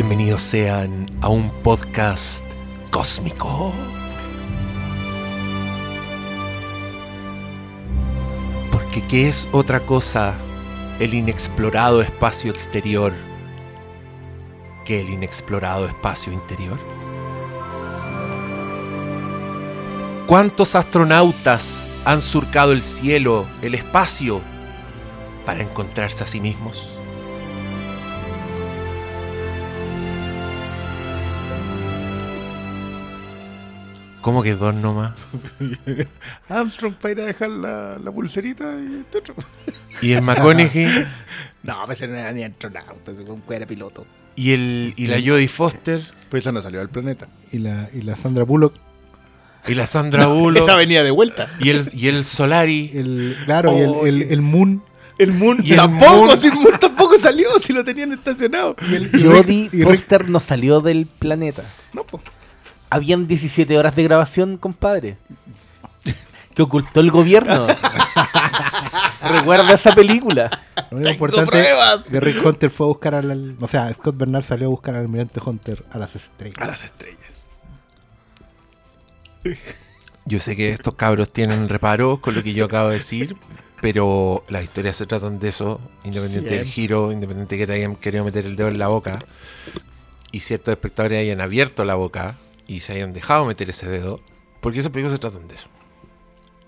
Bienvenidos sean a un podcast cósmico. Porque ¿qué es otra cosa el inexplorado espacio exterior que el inexplorado espacio interior? ¿Cuántos astronautas han surcado el cielo, el espacio, para encontrarse a sí mismos? ¿Cómo que dos nomás? Armstrong para ir a dejar la, la pulserita y este otro. ¿Y el McConaughey? No, pues ese no era ni astronauta, era piloto. ¿Y, el, y la Jodie Foster? Pues esa no salió del planeta. Y la, y la Sandra Bullock. ¿Y la Sandra Bullock? Esa venía de vuelta. ¿Y el, y el Solari? El, claro, y Oh, el, el, el Moon. El Moon Y el tampoco, Moon- si el Moon tampoco salió, si lo tenían estacionado. Y el, Jodie Foster no salió del planeta. No, pues. Habían 17 horas de grabación, compadre. Que ocultó el gobierno. Recuerda esa película. Lo único importante pruebas. que Rick Hunter fue a buscar al, O sea, Scott Bernard salió a buscar al almirante Hunter a las estrellas. A las estrellas. Yo sé que estos cabros tienen reparos con lo que yo acabo de decir, pero las historias se tratan de eso, independiente del Siempre. giro, independiente que te hayan querido meter el dedo en la boca, y ciertos espectadores hayan abierto la boca y se hayan dejado meter ese dedo, porque esos películas se tratan de eso.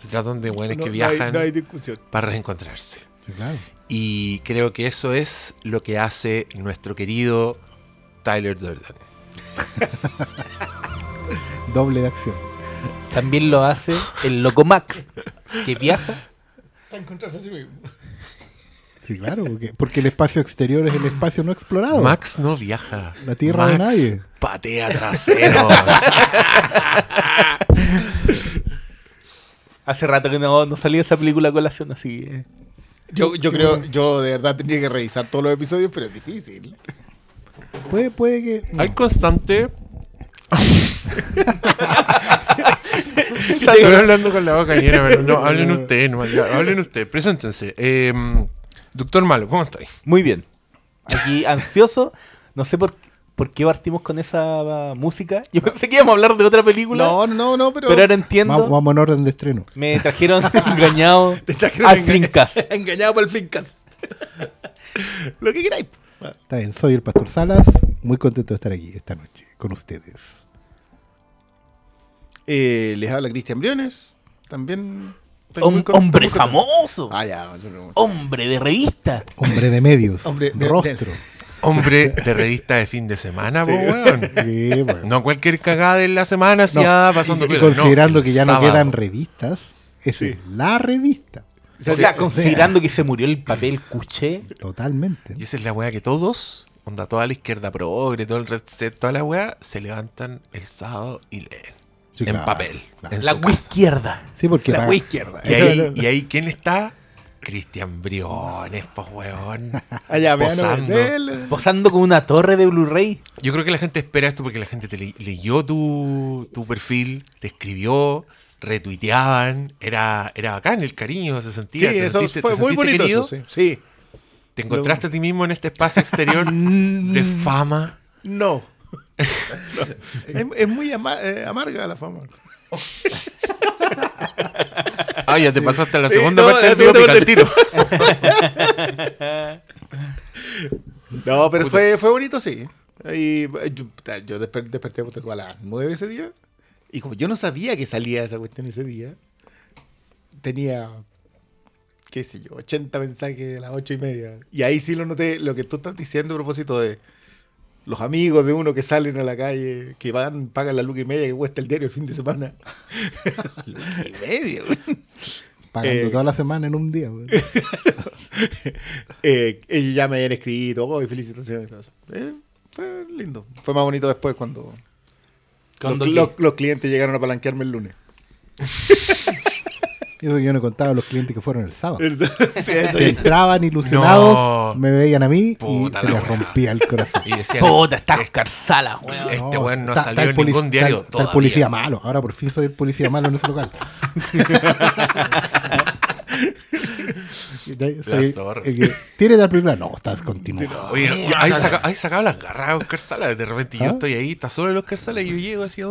Se tratan de buenos No, que no hay- viajan no hay discusión. para reencontrarse. Sí, claro. Y creo que eso es lo que hace nuestro querido Tyler Durden. Doble de acción. También lo hace el Loco Max, que viaja. Para encontrarse a sí mismo. Sí, claro, porque, porque el espacio exterior es el espacio no explorado. Max no viaja. La tierra de Max nadie. Patea traseros. Hace rato que no, no salía esa película a colación, así que. Yo, yo creo, yo de verdad tendría que revisar todos los episodios, pero es difícil. Puede, puede que. no. Hay constante. Estoy hablando con la boca llena, pero no, hablen ustedes, no, ya, hablen ustedes, preséntense. Eh, Doctor Malo, ¿cómo estáis? Muy bien. Aquí ansioso. No sé por, por qué partimos con esa música. Yo pensé que íbamos a hablar de otra película. No, no, no, pero. pero ahora entiendo. Vamos, vamos en orden de estreno. Me trajeron engañado Te trajeron al Flinkas. Engañado por el Flinkas. Lo que queráis. Está bien, soy el Pastor Salas. Muy contento de estar aquí esta noche con ustedes. Eh, les habla Cristian Briones. También. estoy muy Hom- hombre famoso. Ah, ya. Hombre de revista. Hombre de medios. Hombre de- rostro. Hombre de revista de fin de semana, po, weón. Sí, bueno. No cualquier cagada de la semana si No, ya pasando y, y piola, no, considerando que ya no quedan revistas, es Sí. la revista. O sea, considerando que se murió el papel cuché. Totalmente. Y esa es la weá que todos, onda toda la izquierda progre, todo el red set, toda la weá, se levantan el sábado y leen. Sí, en claro, papel. claro. en La casa. izquierda. Sí, porque La wea izquierda. Ahí, es y ahí, ¿quién está? Cristian Briones, pues weón. Allá, posando. Posando con una torre de Blu-ray. Yo creo que la gente espera esto porque la gente te le- leyó tu, tu perfil, te escribió, retuiteaban. Era, era bacán el cariño, se Sí, sentía. ¿Te eso sentiste- fue te muy bonito. Eso, sí. sí. ¿Te encontraste a ti mismo en este espacio exterior de fama? No. No. Es, es muy ama- eh, amarga la fama. Ah, ya te pasaste la segunda parte del video segunda pica parte. al tiro. No, pero fue, fue bonito, sí. Y, yo yo desper- desperté a las 9 ese día. Y como yo no sabía que salía esa cuestión ese día, tenía, qué sé yo, 80 mensajes a las 8 y media. Y ahí sí lo noté, lo que tú estás diciendo a propósito de los amigos de uno que salen a la calle, que van, pagan la luz y media que cuesta el diario el fin de semana. luz y media, güey. Pagando Eh, toda la semana en un día. güey. eh, ellos ya me habían escrito, oh, felicitaciones. y todo eso. Eh, fue lindo. Fue más bonito después cuando, Cuando los, los- los clientes llegaron a palanquearme el lunes. Y Eso que yo no contaba a los clientes que fueron el sábado. Sí, eso Que ya. entraban ilusionados, No. me veían a mí Puta y se la les rompía el corazón. Y decían, Puta, está Carzala, weón. este weón no está- salió está el en polic- ningún diario Está, está el policía malo. Ahora por fin soy el policía malo en ese local. Soy el que tiene tal película. No, estás continuado. Oye, no, yo- ahí, saca, ahí sacaba las garras Oscar Sala. De repente yo ¿Ah? estoy ahí, está solo el Oscar Sala, y yo llego así,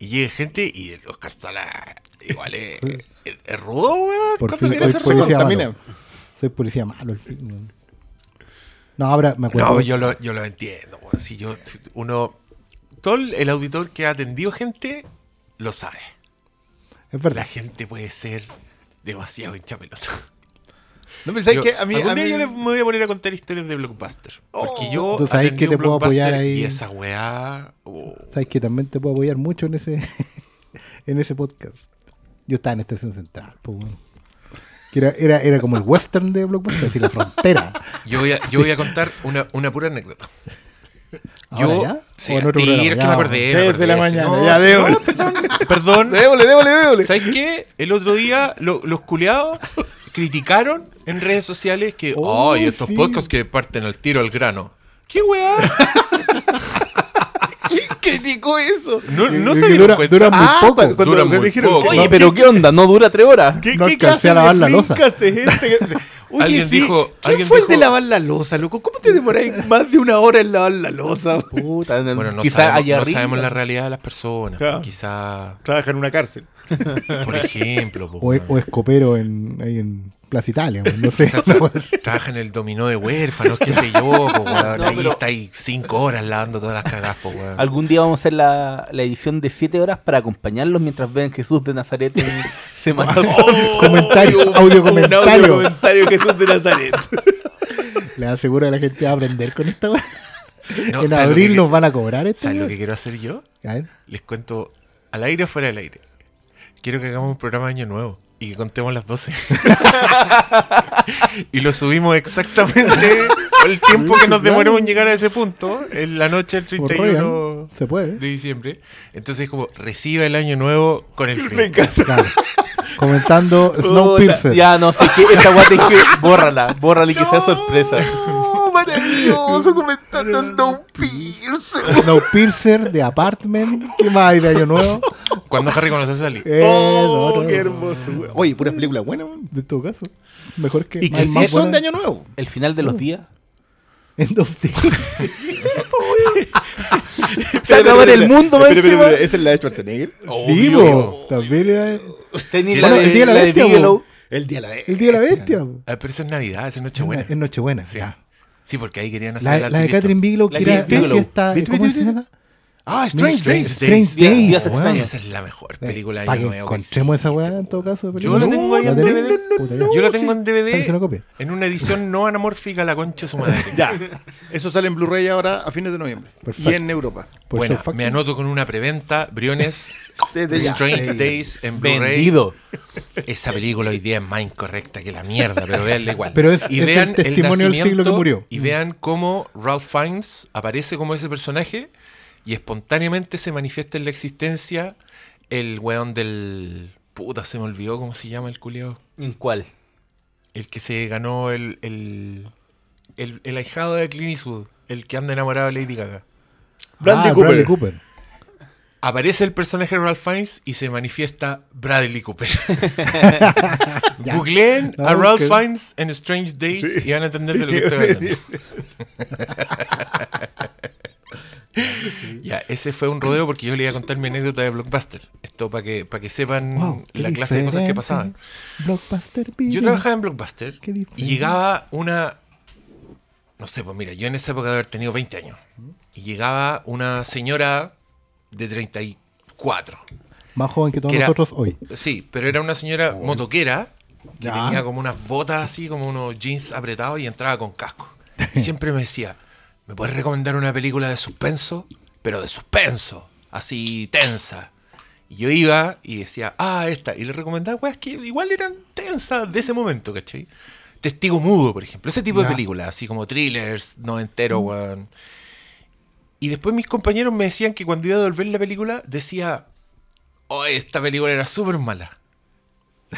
y llega gente, y el Oscar Sala igual es, es, es rudo, weón. Por ¿Cuánto fin soy policía contamina. malo. Soy policía malo. al fin. No, ahora me acuerdo. No, yo lo, yo lo entiendo, weón. Si yo, si uno, todo el el auditor que ha atendido gente lo sabe. es La verdad. gente puede ser demasiado hincha pelota. No, pero ¿sabes Yo- qué? A mí, algún a día mí- yo les me voy a poner a contar historias de Blockbuster. Porque Oh. yo Tú sabes que te puedo apoyar Blockbuster ahí. Y esa weá. oh, Sabes que también te puedo apoyar mucho en ese en ese podcast. Yo estaba en Estación Central, pues, bueno. Que era, era, era como el western de Blockbuster, así la frontera. Yo voy a, yo voy a contar una, una pura anécdota. ¿Ahora Yo, ya? sí, es que Ya, me acordé. Tres me de la mañana, no, ya, no, perdón, perdón. Démosle, démosle, démosle. ¿Sabes qué? El otro día lo- los culiados criticaron en redes sociales que, Oh, ay, estos sí. podcasts que parten al tiro al grano. ¿Qué weá? ¿Quién criticó eso? No, no se dieron dura- cuenta. dura muy Ah, poco. cuando, cuando- Dura cuando muy dijeron, poco. "Oye, pero ¿qué onda? ¿No dura tres horas? ¿Qué, No qué clase a lavar de la losa. este? Oye, Alguien sí, dijo- ¿Quién alguien fue el de lavar la losa, loco? ¿Cómo te demoráis más de una hora en lavar la losa? Puta, Bueno, no, quizá sabemos, no sabemos la realidad de las personas. Claro. Quizá, Trabaja en una cárcel. por ejemplo, po, O, o escopero en, ahí en Plaza Italia, weón, no sé. Trabaja en el dominó de huérfanos, qué sé yo, po, weón. No, ahí pero- está ahí cinco horas lavando todas las cagadas, po, weón. Algún día vamos a hacer la, la edición de 7 horas para acompañarlos mientras ven Jesús de Nazaret en Semana Santa. comentario, audio Un audio comentario. comentario Jesús de Nazaret. Le aseguro a la gente va a aprender con esta weá. No, en ¿sabes lo abril que- nos van a cobrar esto. ¿Sabes lo que quiero hacer yo? A ver. Les cuento al aire o fuera del aire. Quiero que hagamos un programa de año nuevo y que contemos las 12. y lo subimos exactamente el tiempo que nos demoremos en llegar a ese punto, en la noche del Por 31 Royal, Se puede. de diciembre. Entonces, como recibe el año nuevo con el frío. Claro. Comentando Snowpiercer. Ya, no sé qué. Esta guata es que bórrala, bórrala y que sea sorpresa. Oh, maravilloso comentando Snowpiercer. Snowpiercer de Apartment. ¿Qué más hay de Año Nuevo? Cuando Harry conoce a Sally. Eh, Oh, no, no, qué no. hermoso. güey. Oye, puras películas buenas, weón. De todo caso. Mejor que. Y más- que sí son de. Año Nuevo. El final de los días. End of Days. Se acabó en el mundo, Pero, pero, pero, ¿esa es la de Schwarzenegger? Sí, Obvio. po. También era Tenía Bueno, la, el día de la bestia. El día de la el día de la bestia. Ah, pero eso es Navidad, esa es Nochebuena. Es Nochebuena. Sí. ya. Sí, porque ahí querían hacer La, el la de. Catherine Bigelow, La que era Bigelow. fiesta. ¿Cómo se llama? Ah, Strange Strange Days. Strange Days. Días Days. extraños. weón. Esa es la mejor película de Para año que nuevo. que encontremos esa weá en todo caso. de Yo película. la tengo ahí ¿La en tenés? DVD. Puta, ya. Yo la tengo en DVD copia. en una edición no anamórfica la concha de su madre. Ya. Eso sale en Blu-ray ahora a fines de noviembre. Perfecto. Y en Europa. Por me anoto con una preventa, Briones, Desde ya. Strange. Days en Blu-ray. Vendido. Esa película hoy día es más incorrecta que la mierda, pero véanla igual. Pero es- y es el vean testimonio del siglo que nacimiento murió. Y vean cómo Ralph Fiennes aparece como ese personaje y espontáneamente se manifiesta en la existencia el weón del... Puta, se me olvidó cómo se llama el culiao. ¿En cuál? El que se ganó el... El, el, el ahijado de Clint Eastwood. El que anda enamorado de Lady Gaga. Bradley Ah, Cooper. Bradley Cooper. Aparece el personaje de Ralph Fiennes y se manifiesta Bradley Cooper. Googleen No, a Ralph que- Fiennes en Strange Days y van a entender de lo que estoy hablando. ya, ese fue un rodeo porque yo le iba a contar mi anécdota de Blockbuster. Esto para que, para que sepan Wow, la clase de cosas que pasaban. Blockbuster Yo trabajaba en Blockbuster y llegaba una. No sé, pues mira, yo en esa época de haber tenido 20 años. Y llegaba una señora de 34. Más joven que todos que era- nosotros hoy. Sí, pero era una señora motoquera que Ya. tenía como unas botas así, como unos jeans apretados y entraba con casco. Y siempre me decía, ¿me puedes recomendar una película de suspenso? Pero de suspenso, así tensa. Y yo iba y decía, ah, esta. Y le recomendaba weas que igual eran tensas de ese momento, ¿cachai? Testigo Mudo, por ejemplo. Ese tipo de películas, así como thrillers, no entero, weón. Y después mis compañeros me decían que cuando iba a devolver la película, decía, oh, esta película era súper mala.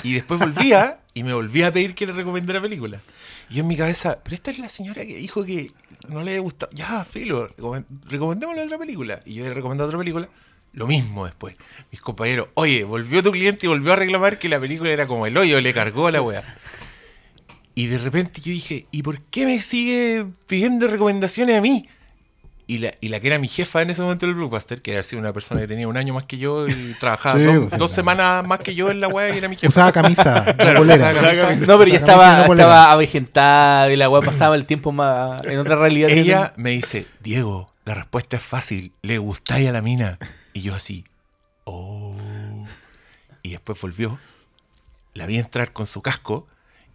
Y después volvía y me volvía a pedir que le recomendara película. Y yo en mi cabeza, pero esta es la señora que dijo que no le gustado. Ya, filo, recomen- recomendémosle otra película. Y yo le recomendé otra película Lo mismo después. Mis compañeros, oye, volvió tu cliente y volvió a reclamar que la película era como el hoyo, le cargó a la wea. Y de repente yo dije, ¿y por qué me sigue pidiendo recomendaciones a mí? Y la, y la que era mi jefa en ese momento del Blockbuster, que había sido una persona que tenía un año más que yo y trabajaba Sí, dos, pues, sí, dos semanas más que yo en la wea y era mi jefa. Usaba camisa, no Claro, polera. usaba camisa. No, pero ya estaba, no estaba avejentada y la weá pasaba el tiempo más en otra realidad. Ella me dice, Diego, la respuesta es fácil, le gustáis a la mina. Y yo así, oh. Y después volvió, la vi entrar con su casco.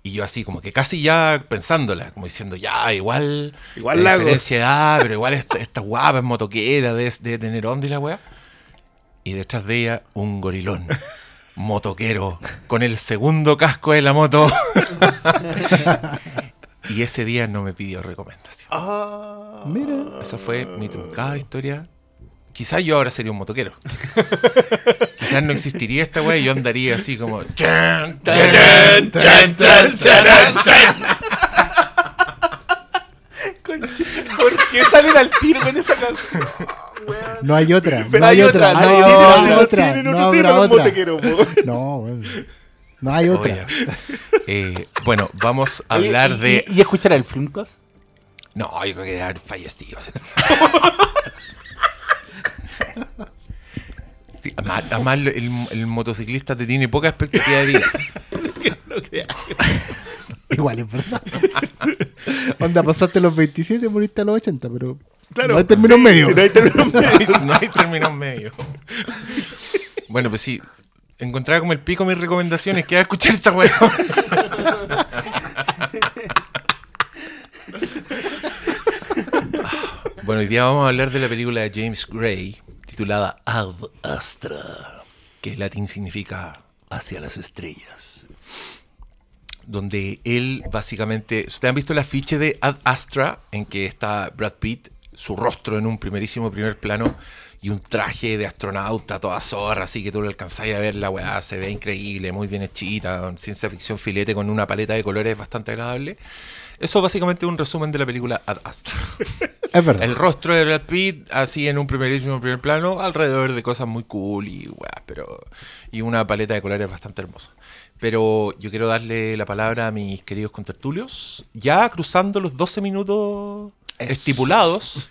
Y yo así, como que casi ya pensándola, como diciendo, ya, igual, Igual la diferencia de edad, pero igual esta, esta guapa es motoquera, debe, debe tener onda y la weá. Y detrás de ella, un gorilón, motoquero, con el segundo casco de la moto. y ese día no me pidió recomendación. Ah, Mira. Esa fue mi truncada historia. Quizás yo ahora sería un motoquero. Quizás no existiría esta weá y yo andaría así como. chan, chan, chan. ¿Por qué salen al tiro con esa canción? No hay otra. Pero no hay hay otra. otra, No hay hay otra. no tienen No otro tema, los otra. po. No, weón. no hay otra. Oye, eh, bueno, vamos a Oye, hablar y- de. ¿Y, y escuchar el Flimcast? No, yo creo que debe haber fallecido. ese tipo. Sí, además, además el, el motociclista te tiene poca expectativa de vida. No. Igual es verdad. Onda, pasaste los 27 y moriste a los 80, pero. Claro. No hay términos Sí, medios. no hay términos medios. no hay términos medios. Bueno, pues sí. Encontraba como el pico mis recomendaciones. Que va a escuchar esta weá. bueno, hoy día vamos a hablar de la película de James Gray titulada Ad Astra, que en latín significa hacia las estrellas. Donde él básicamente. ¿Ustedes han visto el afiche de Ad Astra? En que está Brad Pitt, su rostro en un primerísimo primer plano y un traje de astronauta toda zorra, así que tú lo alcanzáis a ver la weá, se ve increíble, muy bien hechita, ciencia ficción filete con una paleta de colores bastante agradable. Eso básicamente es un resumen de la película Ad Astra. Es verdad. El rostro de Brad Pitt, así en un primerísimo primer plano, alrededor de cosas muy cool y weá, pero. Y una paleta de colores bastante hermosa. Pero yo quiero darle la palabra a mis queridos contertulios, ya cruzando los 12 minutos estipulados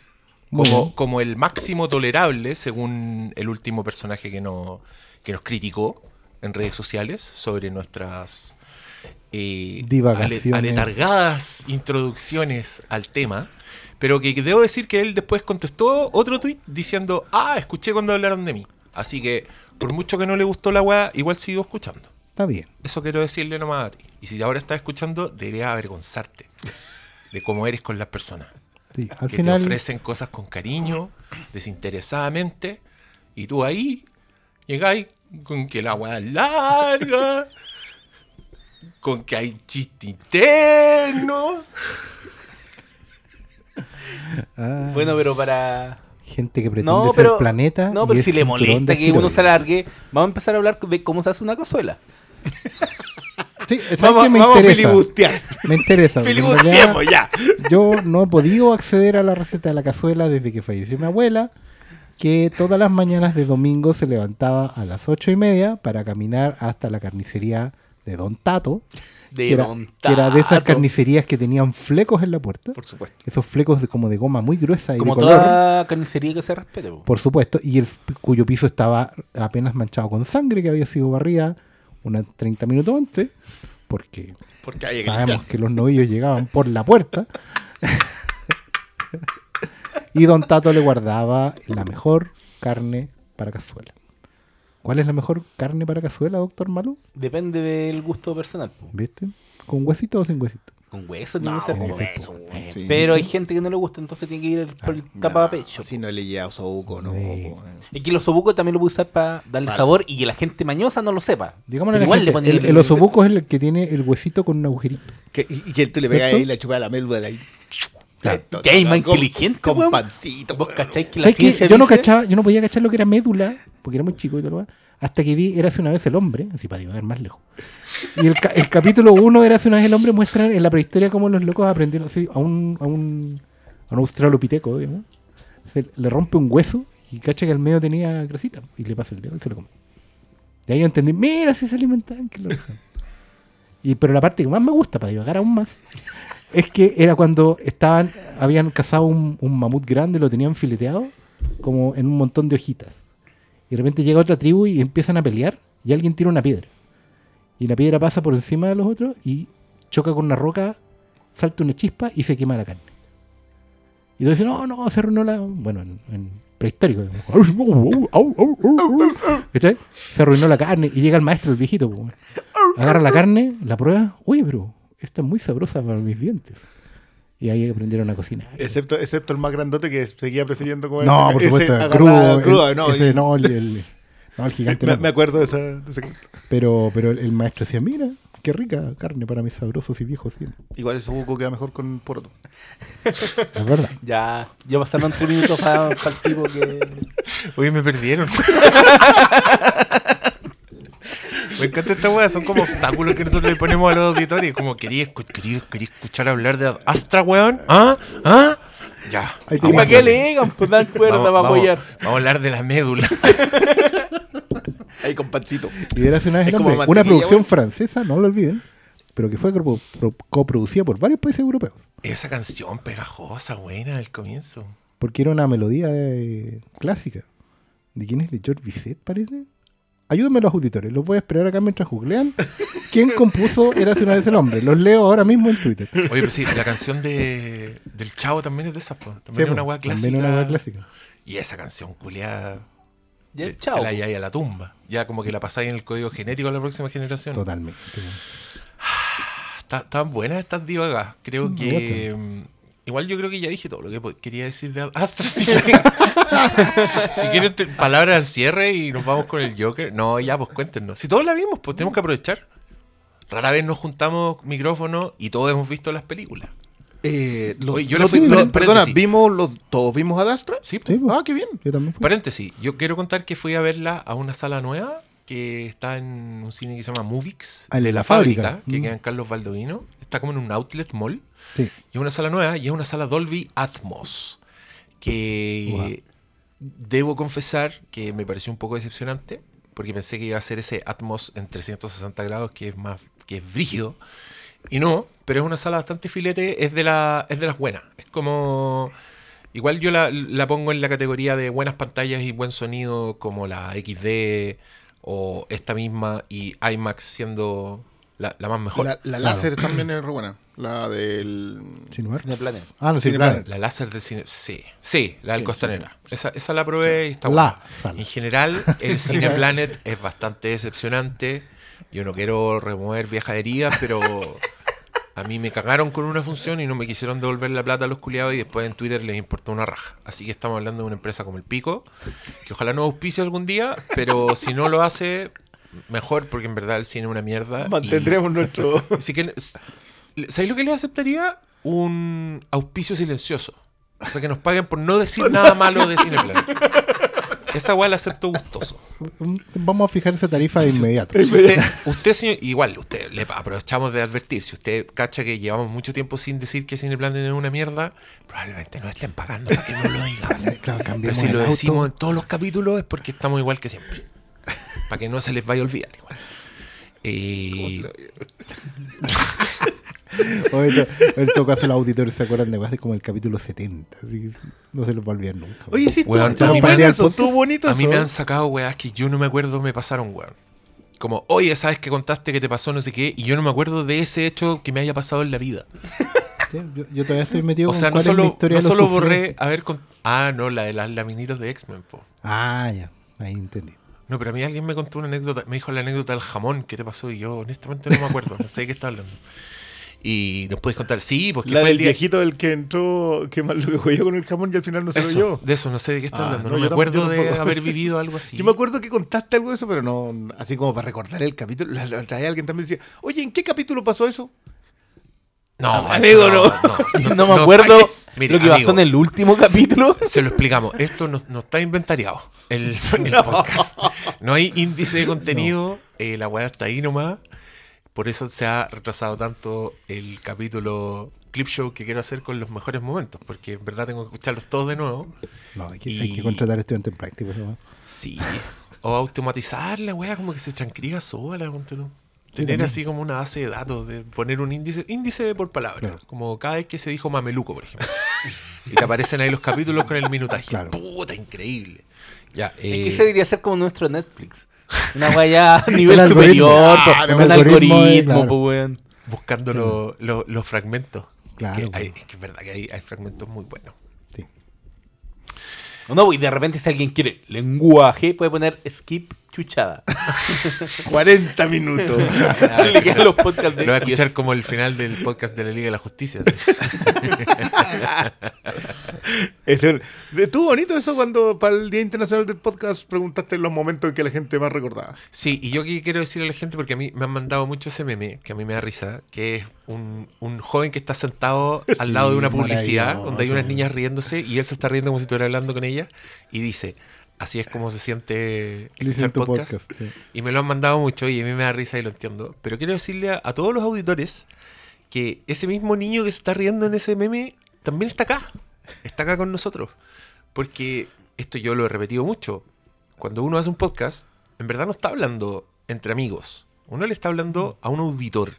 como, como el máximo tolerable, según el último personaje que, no, que nos criticó en redes sociales sobre nuestras eh, Divagaciones. ale- aletargadas introducciones al tema. Pero que, debo decir que él después contestó otro tweet diciendo, ah, escuché cuando hablaron de mí. Así que, por mucho que no le gustó la weá, igual sigo escuchando. Está bien. Eso quiero decirle nomás a ti. Y si ahora estás escuchando, deberías avergonzarte de cómo eres con las personas. Sí, al que final. te ofrecen cosas con cariño, desinteresadamente, y tú ahí llegáis con que la weá es larga, con que hay chiste interno. Ah, Bueno, pero para. gente que pretende No, ser planeta. No, pero si le molesta que uno se alargue, vamos a empezar a hablar de cómo se hace una cazuela. Sí, ¿sabes Vamos, qué? me vamos a interesa. filibustear. Me interesa. realidad ya. Yo no he podido acceder a la receta de la cazuela desde que falleció mi abuela, que todas las mañanas de domingo se levantaba a las ocho y media para caminar hasta la carnicería de Don Tato, De que era, Don que era de esas Tato. carnicerías que tenían flecos en la puerta, Por supuesto. esos flecos de, como de goma muy gruesa y Como de color, toda carnicería que se respete. po. por supuesto, y el, cuyo piso estaba apenas manchado con sangre que había sido barrida unos 30 minutos antes, porque Porque hay que Sabemos que los novillos llegaban por la puerta. y Don Tato le guardaba la mejor carne para cazuela. ¿Cuál es la mejor carne para cazuela, doctor Malu? Depende del gusto personal. po. ¿Viste? ¿Con huesito o sin huesito? Con hueso ni No, con hueso, sí. Pero hay gente que no le gusta, entonces tiene que ir el- por el No, tapapecho. Si no le llega osobuco, no. Sí. po. Y que el osobuco también lo puede usar para darle Vale. sabor y que la gente mañosa no lo sepa. Digámosle a Pero la igual gente, le ponen el, el osobuco es el que tiene el huesito con un agujerito. Que- y que tú le pegas ahí la chupada a la médula ahí. Hay más inteligente, Con weón. pancito. ¿Vos weón. cacháis que la ¿Sabes qué? ciencia Yo no dice- cachaba, yo no podía cachar lo que era médula, porque era muy chico y todo lo demás, hasta que vi Érase una vez el hombre, así para divagar más lejos. Y el, ca- el capítulo 1 Érase una vez el hombre muestran en la prehistoria cómo los locos aprendieron así, a un, a un, a un australopiteco, digamos, se le rompe un hueso Y cacha que al medio tenía grasita. Y le pasa el dedo y se lo come. Y ahí yo entendí, mira, si se alimentan. Que lo dejan. y, pero la parte que más me gusta, para divagar aún más, es que era cuando estaban, habían cazado un, un mamut grande, lo tenían fileteado, como en un montón de hojitas. Y de repente llega otra tribu y empiezan a pelear y alguien tira una piedra. Y la piedra pasa por encima de los otros y choca con una roca, salta una chispa y se quema la carne. Y dices, no, no, se arruinó la... Bueno, en, en prehistórico. Se arruinó la carne y llega el maestro, el viejito. Agarra la carne, la prueba. Uy, pero esta es muy sabrosa para mis dientes. Y ahí aprendieron a cocinar. Excepto, excepto el más grandote que seguía prefiriendo comer. No, por ese supuesto, crudo. crudo, el- no, ese y- no, el, el- no, el gigante. me, no. me acuerdo de, esa, de ese- Pero, pero el, maestro decía, mira, qué rica carne para mis sabrosos y viejos dientes. Igual ese buco queda mejor con poroto. Es verdad. Ya, ya pasaron tres minutos para el tipo que. Oye, me perdieron. Me encanta esta weá, son como obstáculos que nosotros le ponemos a los auditores. Como, quería, quería, quería escuchar hablar de Astra, weón. ¿Ah? ¿Ah? Ya. ¿Y Vamos para a qué hablar. alegan? Pues dan cuerda Vamos, para apoyar. vamos a hablar de la médula. Ahí con pancito. Y era hace una vez Es el como nombre. Una producción francesa, no lo olviden, pero que fue copro- pro- coproducida por varios países europeos. Esa canción pegajosa, buena, del comienzo. Porque era una melodía eh, clásica. ¿De quién es? ¿De George Bizet, parece? Ayúdenme los auditores, los voy a esperar acá mientras googlean. ¿Quién compuso Érase una vez el hombre? Los leo ahora mismo en Twitter. Oye, pero sí, la canción de, del Chavo también es de esas, po. También Sí, es una po, weá también clásica. una weá clásica. Y esa canción culiada. Ya, te- chao. te la lleváis a la tumba. Ya como que la pasáis en el código genético a la próxima generación. Totalmente. Está- Están buenas estas divagas. Creo Me que. Igual yo creo que ya dije todo lo que quería decir de Astra. Si quieren, si quieren palabras al cierre y nos vamos con el Joker. No, ya, pues cuéntenos. Si todos la vimos, pues tenemos que aprovechar. Rara vez nos juntamos micrófonos y todos hemos visto las películas. Eh, Oye, yo los- fui- paréntesis. perdona, ¿vimos los, ¿todos vimos a Dastra? Sí, pues. Sí, pues, Ah, qué bien. yo también fui. Paréntesis, yo quiero contar que fui a verla a una sala nueva que está en un cine que se llama Movix, Ah, de la la fábrica, fábrica. que Mm. queda en Carlos Baldovino. Está como en un outlet mall. Sí. Y es una sala nueva y es una sala Dolby Atmos. Que debo confesar que me pareció un poco decepcionante. Porque pensé que iba a ser ese Atmos en 360 grados que es más que es brígido. Y no, pero es una sala bastante filete, es de, la, es de las buenas. Es como. Igual yo la, la pongo en la categoría de buenas pantallas y buen sonido, como la XD o esta misma, y IMAX siendo la, la más mejor. La, La, la Claro. láser también es re buena. La del. Cineplanet. Ah, no, Cineplanet. Cineplanet. láser del cine. Sí, sí, la del Sí, Costanera. Esa, esa la probé y está La buena. sala. En general, el Cineplanet es bastante decepcionante. Yo no quiero remover viejas heridas, pero a mí me cagaron con una función y no me quisieron devolver la plata a los culiados y después en Twitter les importó una raja. Así que estamos hablando de una empresa como el Pico, que ojalá no auspicie algún día, pero si no lo hace, mejor, porque en verdad el cine es una mierda. y- Mantendremos nuestro. Así que, ¿sabéis lo que les aceptaría? Un auspicio silencioso. O sea, que nos paguen por no decir nada malo de Cineplanet. Esa weá la acepto gustoso. Vamos a fijar esa tarifa de inmediato. Si usted, usted, señor, igual, usted, le aprovechamos de advertir, si usted cacha que llevamos mucho tiempo sin decir que Cineplanet es una mierda, probablemente no estén pagando para que no lo diga. Claro, Pero si lo auto. decimos en todos los capítulos es porque estamos igual que siempre. Para que no se les vaya a olvidar igual. Eh, O esto- en todo caso, los auditores se acuerdan de más de como el capítulo 70. Así que no se los va a olvidar nunca. Oye, sí, Weón, estuvo, a mí me- eso, estuvo bonito A mí me han sacado weas que yo no me acuerdo me pasaron, weón. Como, oye, ¿sabes que contaste que te pasó no sé qué? Y yo no me acuerdo de ese hecho que me haya pasado en la vida. Sí, yo, yo todavía estoy metido O con sea, no solo, historia no solo borré, a ver, con... ah, no, la de las laminitas de X-Men, po. Ah, ya. Ahí entendí. No, pero a mí alguien me contó una anécdota, me dijo la anécdota del jamón, ¿qué te pasó? Y yo honestamente no me acuerdo, no sé de qué está hablando. Y nos puedes contar, sí, porque La fue del el día... viejito del que entró, que mal lo que con el jamón y al final no se Eso, lo oyó. de eso, no sé de qué está Ah, hablando. no, No, me yo acuerdo yo de haber vivido algo así. Yo me acuerdo que contaste algo de eso, pero no, así como para recordar el capítulo. La, la otra vez alguien también decía, oye, ¿en qué capítulo pasó eso? No, Amigo, eso No, me acuerdo mire, lo que amigo, pasó en el último capítulo. Se lo explicamos. Esto no, no está inventariado. El, el podcast. No hay índice de contenido. eh, la weá está ahí nomás. Por eso se ha retrasado tanto el capítulo clip show que quiero hacer con los mejores momentos, porque en verdad tengo que escucharlos todos de nuevo. No, hay que, Y- hay que contratar estudiantes en práctica. ¿no? Sí. O automatizar la weá, como que se transcriba sola, ponte Sí, Tener así como una base de datos, de poner un índice, índice por palabra. Claro. Como cada vez que se dijo mameluco, por ejemplo. y te aparecen ahí los capítulos con el minutaje. Claro. Puta, increíble. Ya, Es eh, que ese debería ser como nuestro Netflix. Una weá a nivel superior, Claro, un algoritmo algoritmo, claro. po, weón. buscando lo- lo- los fragmentos. Claro, Que hay- claro. es que es verdad que hay, hay fragmentos muy buenos. Sí. No, y de repente si alguien quiere lenguaje, puede poner skip chuchada. 40 minutos. Le quedan los podcasts de Lo voy a escuchar 10. como el final del podcast de la Liga de la Justicia. Es el- Estuvo bonito eso cuando para el Día Internacional del Podcast preguntaste los momentos en que la gente más recordaba. Sí, y yo aquí quiero decirle a la gente, porque a mí me han mandado mucho ese meme, que a mí me da risa, que es un, un joven que está sentado al lado de una publicidad, donde hay unas niñas riéndose, y él se está riendo como si estuviera hablando con ella, y dice, así es como se siente escuchar podcast. podcast. sí. Y me lo han mandado mucho y a mí me da risa y lo entiendo. Pero quiero decirle a, a todos los auditores que ese mismo niño que se está riendo en ese meme también está acá. Está acá con nosotros. Porque esto yo lo he repetido mucho. Cuando uno hace un podcast, en verdad no está hablando entre amigos. Uno le está hablando a un auditor.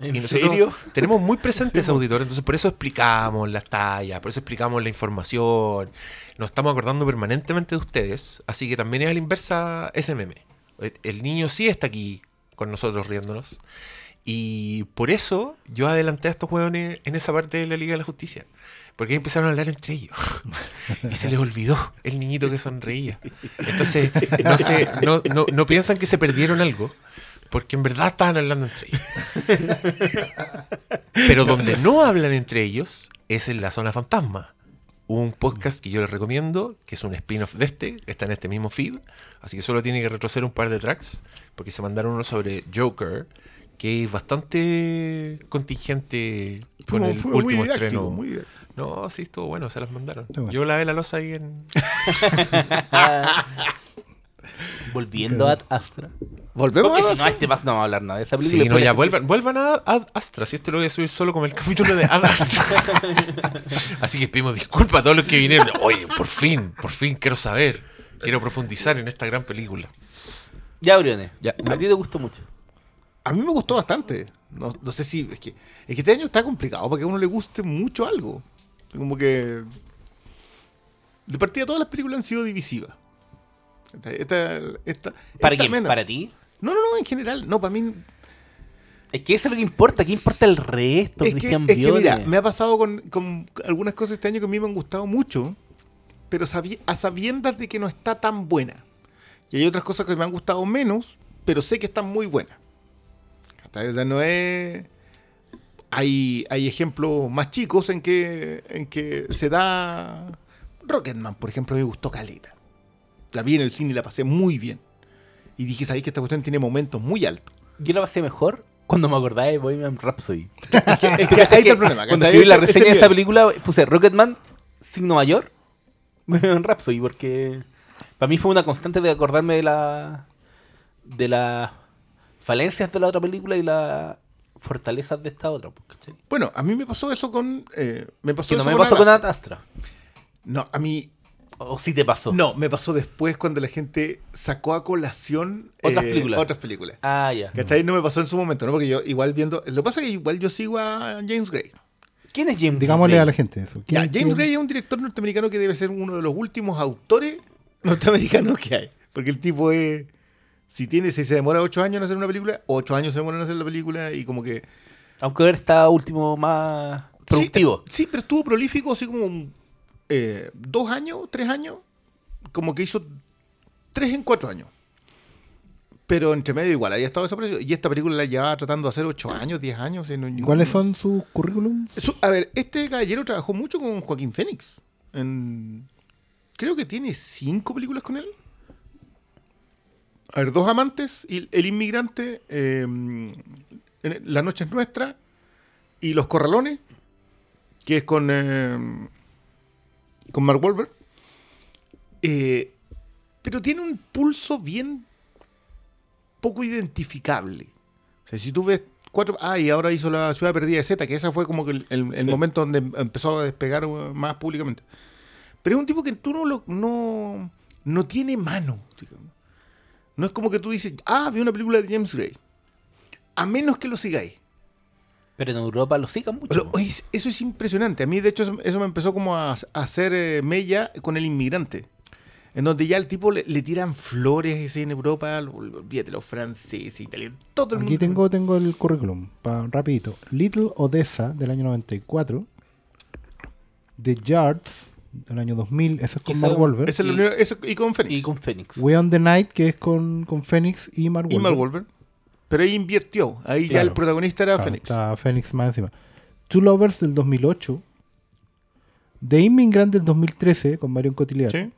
¿En Y nosotros serio? Tenemos muy presente ese auditor, entonces por eso explicamos las tallas, por eso explicamos la información. Nos estamos acordando permanentemente de ustedes, así que también es a la inversa ese meme. El- El niño sí está aquí con nosotros riéndonos. Y por eso yo adelanté a estos hueones en esa parte de la Liga de la Justicia. Porque empezaron a hablar entre ellos. y se les olvidó el niñito que sonreía. Entonces, no, se, no, no, no piensan que se perdieron algo. Porque en verdad estaban hablando entre ellos. Pero donde no hablan entre ellos es en la zona fantasma. Un podcast que yo les recomiendo, que es un spin-off de este, está en este mismo feed. Así que solo tiene que retroceder un par de tracks, porque se mandaron uno sobre Joker, que es bastante contingente con Fue- el fue muy último didáctico, estreno. muy. No, sí, estuvo bueno, se las mandaron. Bueno. Yo lavé la losa ahí en. Volviendo a Astra. ¿Volvemos Porque a si no, a este paso no vamos a hablar nada de esa película. Sí, no, ya vuelvan, vuelvan a Ad Astra. Si esto lo voy a subir solo como el capítulo de Ad Astra. Así que pedimos disculpas a todos los que vinieron. Oye, por fin, por fin quiero saber. Quiero profundizar en esta gran película. Ya, Briones. Ya, A ti te gustó mucho. A mí me gustó bastante. No, no sé si. Es que, es que este año está complicado para que a uno le guste mucho algo. Como que. De partida, todas las películas han sido divisivas. Esta, esta, esta- ¿Para esta quién? ¿Para ti? No, no, no, en general. No, para mí. Es que eso es lo que importa. ¿Qué importa el resto, Es que, Cristian es que mira, me ha pasado con, con algunas cosas este año que a mí me han gustado mucho, pero sabi- a sabiendas de que no está tan buena. Y hay otras cosas que me han gustado menos, pero sé que están muy buenas. ¿Cachai? O sea, no es... Hay, hay ejemplos más chicos en que, en que se da... Rocketman, por ejemplo, me gustó caleta. La vi en el cine y la pasé muy bien. Y dije, ¿sabéis que esta cuestión tiene momentos muy altos? Yo la pasé mejor cuando me acordaba de Bohemian Rhapsody. Es que, ahí está el problema. Cuando escribí la Ese- ese reseña de esa película puse Rocketman, signo mayor, Bohemian Rhapsody, porque para mí fue una constante de acordarme de la de las falencias de la otra película y las fortalezas de esta otra. pues, ¿cachai? Bueno, a mí me pasó eso con. eh, me pasó Que no eso me pasó con Ad Ad Astra. No, a mí. O sí te pasó. No, me pasó después cuando la gente sacó a colación. Otras eh, películas. Otras películas. Ah, ya. ¿Cachai? No me pasó en su momento, ¿no? Porque yo igual viendo. Lo que pasa es que igual yo sigo a James Gray. ¿Quién es James Digámosle Gray? a la gente eso. Ya, ¿Quién- James quién- Gray es un director norteamericano que debe ser uno de los últimos autores norteamericanos que hay. Porque el tipo es. Si tiene, si se demora ocho años en hacer una película, ocho años se demoran en hacer la película y como que. Aunque ahora está último más productivo. Sí, sí, pero estuvo prolífico así como eh, dos años, tres años. Como que hizo tres en cuatro años. Pero entre medio igual, había estado desaparecido. Y esta película la llevaba tratando de hacer ocho años, diez años. o sea, no- ¿Y ¿Cuáles son sus currículums? Su- a ver, este caballero trabajó mucho con Joaquín Fénix. En- creo que tiene cinco películas con él. A ver, Dos Amantes, y El Inmigrante, eh, La Noche es Nuestra y Los Corralones, que es con, eh, con Mark Wahlberg. Eh, pero tiene un pulso bien poco identificable. O sea, si tú ves cuatro. Ah, y ahora hizo la Ciudad Perdida de Z, que esa fue como que el, el- el Sí. momento donde empezó a despegar uh, más públicamente. Pero es un tipo que tú no lo. No, no tiene mano. digamos. No es como que tú dices, ah, vi una película de James Gray. A menos que lo sigáis. Pero en Europa lo sigan mucho. Pero, oye, eso es impresionante. A mí, de hecho, eso, eso me empezó como a, a hacer eh, mella con el inmigrante. En donde ya el tipo le, le tiran flores ese en Europa, olvídate, los franceses, italianos, todo el Aquí mundo. tengo, tengo el currículum, pa- rapidito. Little Odessa del año 94. The Yards del año 2000, ese es con Mark. Ese es Y- único- eso- y con Fénix. y con Fénix. We on the Night, que es con, con Phoenix y Mark Y Wahlberg. Mark Wahlberg. Pero ahí invirtió. Ahí ya Claro. el protagonista era Claro, Fénix. Está Phoenix más encima. Two Lovers del 2008. The Immigrant del 2013 con Marion Cotillard. ¿Sí?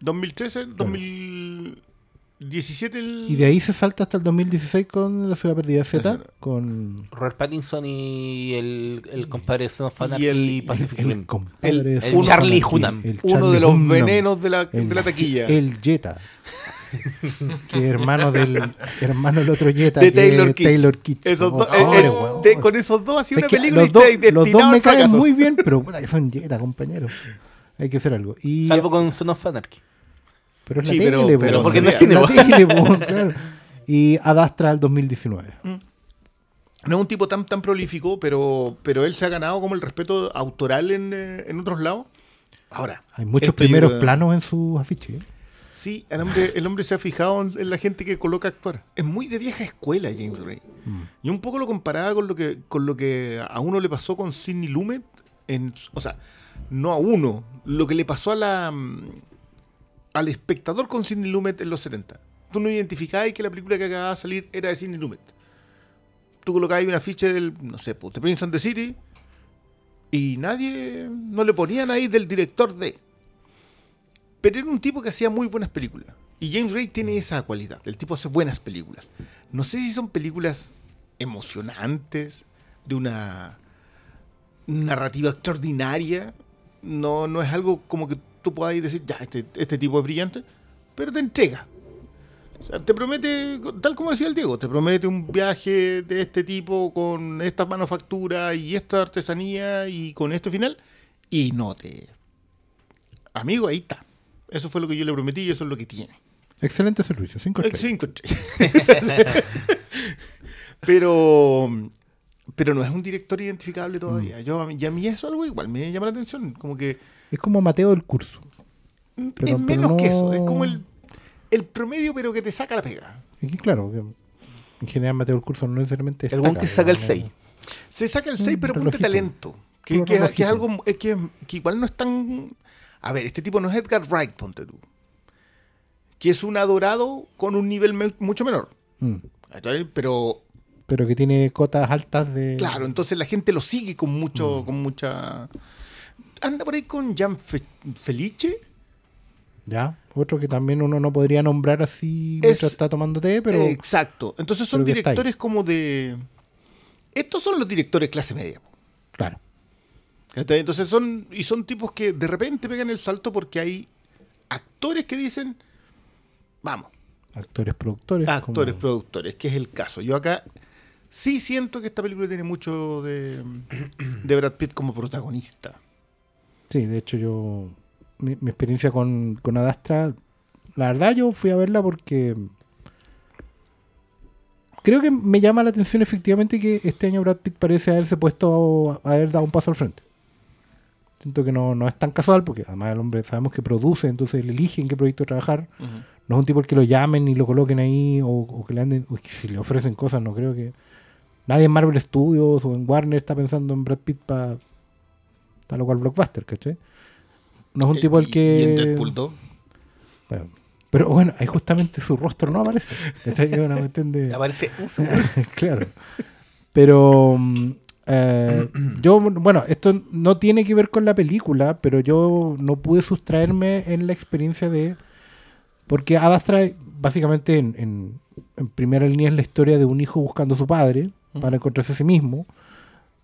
2013, 2017. El... Y de ahí se salta hasta el 2016 con La Ciudad Perdida Z. Con Robert Pattinson y el, el compadre Anarchy Y el- y Pacific el, Rim. compadre El- de el Charlie Hunnam. Uno de los venenos de la, El- de la taquilla. El Jetta. que hermano del hermano del otro Jetta. de que Taylor Kitsch. Esos Oh, eh, eh, de- con esos dos hacía una que película los, y los dos me caen muy bien, pero que son Jetta, compañeros. Hay que hacer algo. Y, Salvo con Son of Anarchy. pero es la Sí, tele, pero- po, pero porque no es cine, claro. Y Ad Astra el 2019. No es un tipo tan, tan prolífico, pero, pero él se ha ganado como el respeto autoral en, eh, en otros lados. Ahora, Hay muchos primeros planos en sus afiches. ¿eh? Sí, el hombre, el hombre se ha fijado en, la gente que coloca a actuar. Es muy de vieja escuela James Ray. Y un poco lo comparaba con lo que, con lo que a uno le pasó con Sidney Lumet. En, o sea, no a uno, lo que le pasó a la, mm, al espectador con Sidney Lumet en los 70. Tú no identificabas que la película que acababa de salir era de Sidney Lumet. Tú colocabas una ficha del, no sé, pues, The Prince and the City y nadie, no le ponían ahí del director de. Pero era un tipo que hacía muy buenas películas. Y James Ray tiene esa cualidad. El tipo hace buenas películas. No sé si son películas emocionantes, de una narrativa extraordinaria. No, no es algo como que tú puedas decir, ya, este, este tipo es brillante, pero te entrega. O sea, te promete, tal como decía el Diego, te promete un viaje de este tipo con esta manufactura y esta artesanía y con este final, y no te... Amigo, ahí está. Eso fue lo que yo le prometí y eso es lo que tiene. Excelente servicio, cinco Eh, estrellas. Cinco estrellas. pero, pero no es un director identificable todavía. Yo, a mí- y a mí eso algo igual me llama la atención. Como que Es como Mateo del curso. mm, Pero- es menos no- que eso. Es como el, el promedio, pero que te saca la pega. Y que, claro, que en general Mateo del curso no necesariamente El buen destaca, que saca el digamos. 6. Se saca el 6, Mm, pero ponte talento. Que, que- que es algo que, que igual no es tan. A ver, este tipo no es Edgar Wright, ponte tú. Que es un adorado con un nivel me- mucho menor. Mm. Pero Pero que tiene cotas altas de. Claro, entonces la gente lo sigue con mucho, Mm. con mucha. Anda por ahí con Jan Fe- Felice. Ya, otro que también uno no podría nombrar así Es- mientras está tomando té, pero. Exacto. Entonces son directores como de. Estos son los directores clase media. po. Entonces son. Y son tipos que de repente pegan el salto porque hay actores que dicen. Vamos, Actores, productores. actores, como- productores, que es el caso. Yo acá sí siento que esta película tiene mucho de, de Brad Pitt como protagonista. Sí, de hecho yo. Mi, mi experiencia con, con Adastra. La verdad, yo fui a verla porque. Creo que me llama la atención efectivamente que este año Brad Pitt parece haberse puesto a, haber dado un paso al frente. Siento que no, no es tan casual porque además el hombre sabemos que produce, entonces le elige en qué proyecto trabajar. No es un tipo al que lo llamen y lo coloquen ahí o, o que le anden, o que si le ofrecen cosas, no creo que nadie en Marvel Studios o en Warner está pensando en Brad Pitt para tal o cual blockbuster, ¿cachai? No es un tipo al Y- que... Y en Deadpool 2. Bueno, pero bueno, ahí justamente su rostro no aparece. ¿cachai? Una de... Aparece un segundo. claro. Pero mm, eh, yo, bueno, esto no tiene que ver con la película, pero yo no pude sustraerme en la experiencia de... Porque Ad Astra, básicamente, en, en- en primera línea es la historia de un hijo buscando a su padre para encontrarse a sí mismo.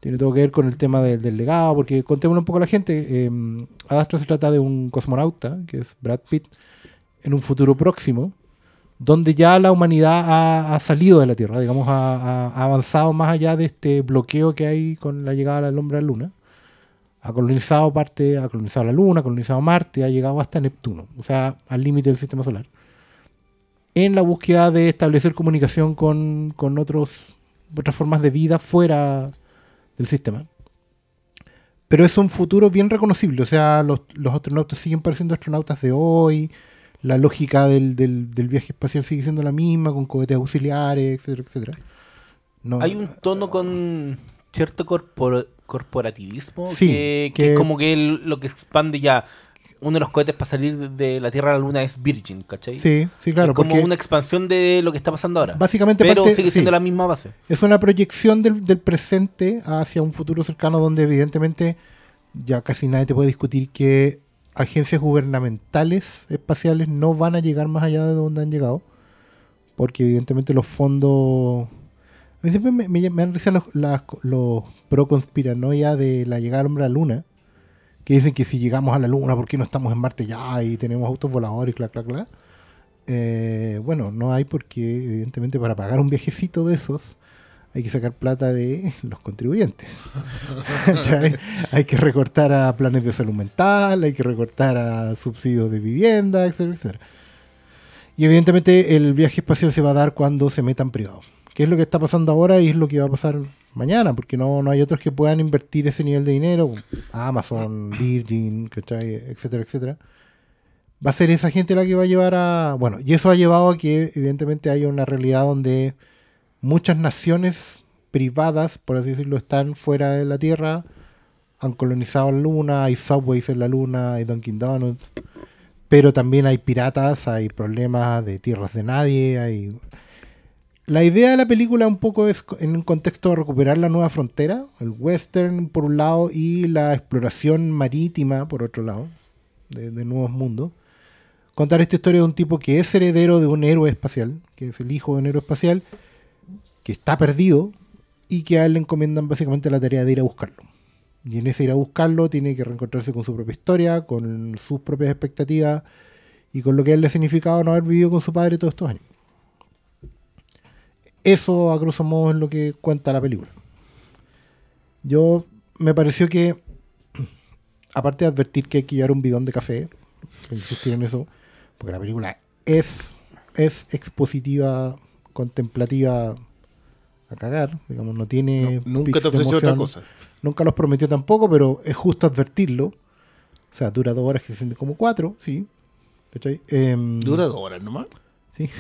Tiene todo que ver con el tema de- del legado, porque contémosle un poco a la gente. eh, Ad Astra se trata de un cosmonauta, que es Brad Pitt, en un futuro próximo, donde ya la humanidad ha, salido de la Tierra, digamos, ha, ha- avanzado más allá de este bloqueo que hay con la llegada del hombre a la Luna. Ha colonizado parte, ha colonizado la Luna, ha colonizado Marte, ha llegado hasta Neptuno, o sea, al límite del sistema solar. En la búsqueda de establecer comunicación con, con otros, otras formas de vida fuera del sistema. Pero es un futuro bien reconocible, o sea, los astronautas siguen pareciendo astronautas de hoy, la lógica del, del- del viaje espacial sigue siendo la misma, con cohetes auxiliares, etcétera, etcétera. No, Hay un tono con cierto corpor- corporativismo Sí, que, que que- es como que lo que expande ya. Uno de los cohetes para salir de la Tierra a la Luna es Virgin, ¿cachai? Sí, sí, claro, es como una expansión de lo que está pasando ahora. básicamente Pero parte- sigue siendo sí. la misma base. es una proyección del, del presente hacia un futuro cercano donde evidentemente ya casi nadie te puede discutir que agencias gubernamentales espaciales no van a llegar más allá de donde han llegado, porque evidentemente los fondos... A mí siempre me, me, dan risa los, los pro conspiranoia de la llegada del hombre a la luna, que dicen que si llegamos a la luna, ¿por qué no estamos en Marte ya y tenemos autos voladores, clac, clac, clac? Eh, bueno, no hay porque evidentemente para pagar un viajecito de esos hay que sacar plata de los contribuyentes. Hay que recortar a planes de salud mental, hay que recortar a subsidios de vivienda, etcétera, etcétera. Y evidentemente el viaje espacial se va a dar cuando se metan privados. ¿Qué es lo que está pasando ahora y es lo que va a pasar mañana? Porque no, no hay otros que puedan invertir ese nivel de dinero. Amazon, Virgin, etcétera, etcétera. Va a ser esa gente la que va a llevar a... Bueno, y eso ha llevado a que evidentemente haya una realidad donde muchas naciones privadas, por así decirlo, están fuera de la Tierra, han colonizado la Luna, hay subways en la Luna, hay Dunkin' Donuts, pero también hay piratas, hay problemas de tierras de nadie, hay... La idea de la película un poco es en un contexto de recuperar la nueva frontera, el western por un lado y la exploración marítima por otro lado, de nuevos mundos. Contar esta historia de un tipo que es heredero de un héroe espacial, que es el hijo de un héroe espacial, que está perdido y que a él le encomiendan básicamente la tarea de ir a buscarlo. Y en ese ir a buscarlo tiene que reencontrarse con su propia historia, con sus propias expectativas y con lo que a él le ha significado no haber vivido con su padre todos estos años. Eso, a grosso modo, es lo que cuenta la película. Yo me pareció que, aparte de advertir que hay que llevar un bidón de café, insistir en eso, porque la película es, es expositiva, contemplativa a cagar, digamos, no tiene. No, nunca te ofreció otra cosa. Nunca los prometió tampoco, pero es justo advertirlo. O sea, dura dos horas que se sienten como cuatro, sí. Em, Dura dos horas nomás. Sí.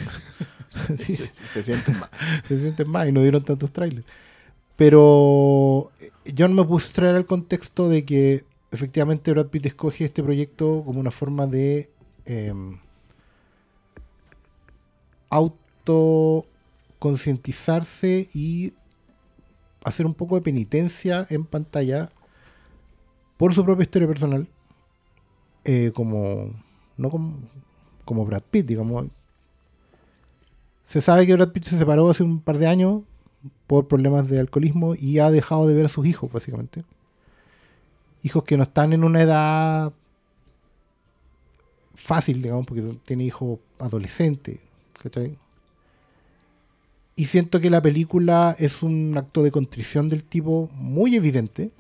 Sí, Se, se- se sienten más. se sienten más y no dieron tantos trailers. Pero eh, yo no me puse a traer al contexto de que efectivamente Brad Pitt escoge este proyecto como una forma de em, autoconcientizarse y hacer un poco de penitencia en pantalla por su propia historia personal. eh, como, no como, como Brad Pitt, digamos, se sabe que Brad Pitt se separó hace un par de años por problemas de alcoholismo y ha dejado de ver a sus hijos, básicamente. Hijos que no están en una edad fácil, digamos, porque tiene hijos adolescentes. ¿cachai? Y siento que la película es un acto de contrición del tipo muy evidente,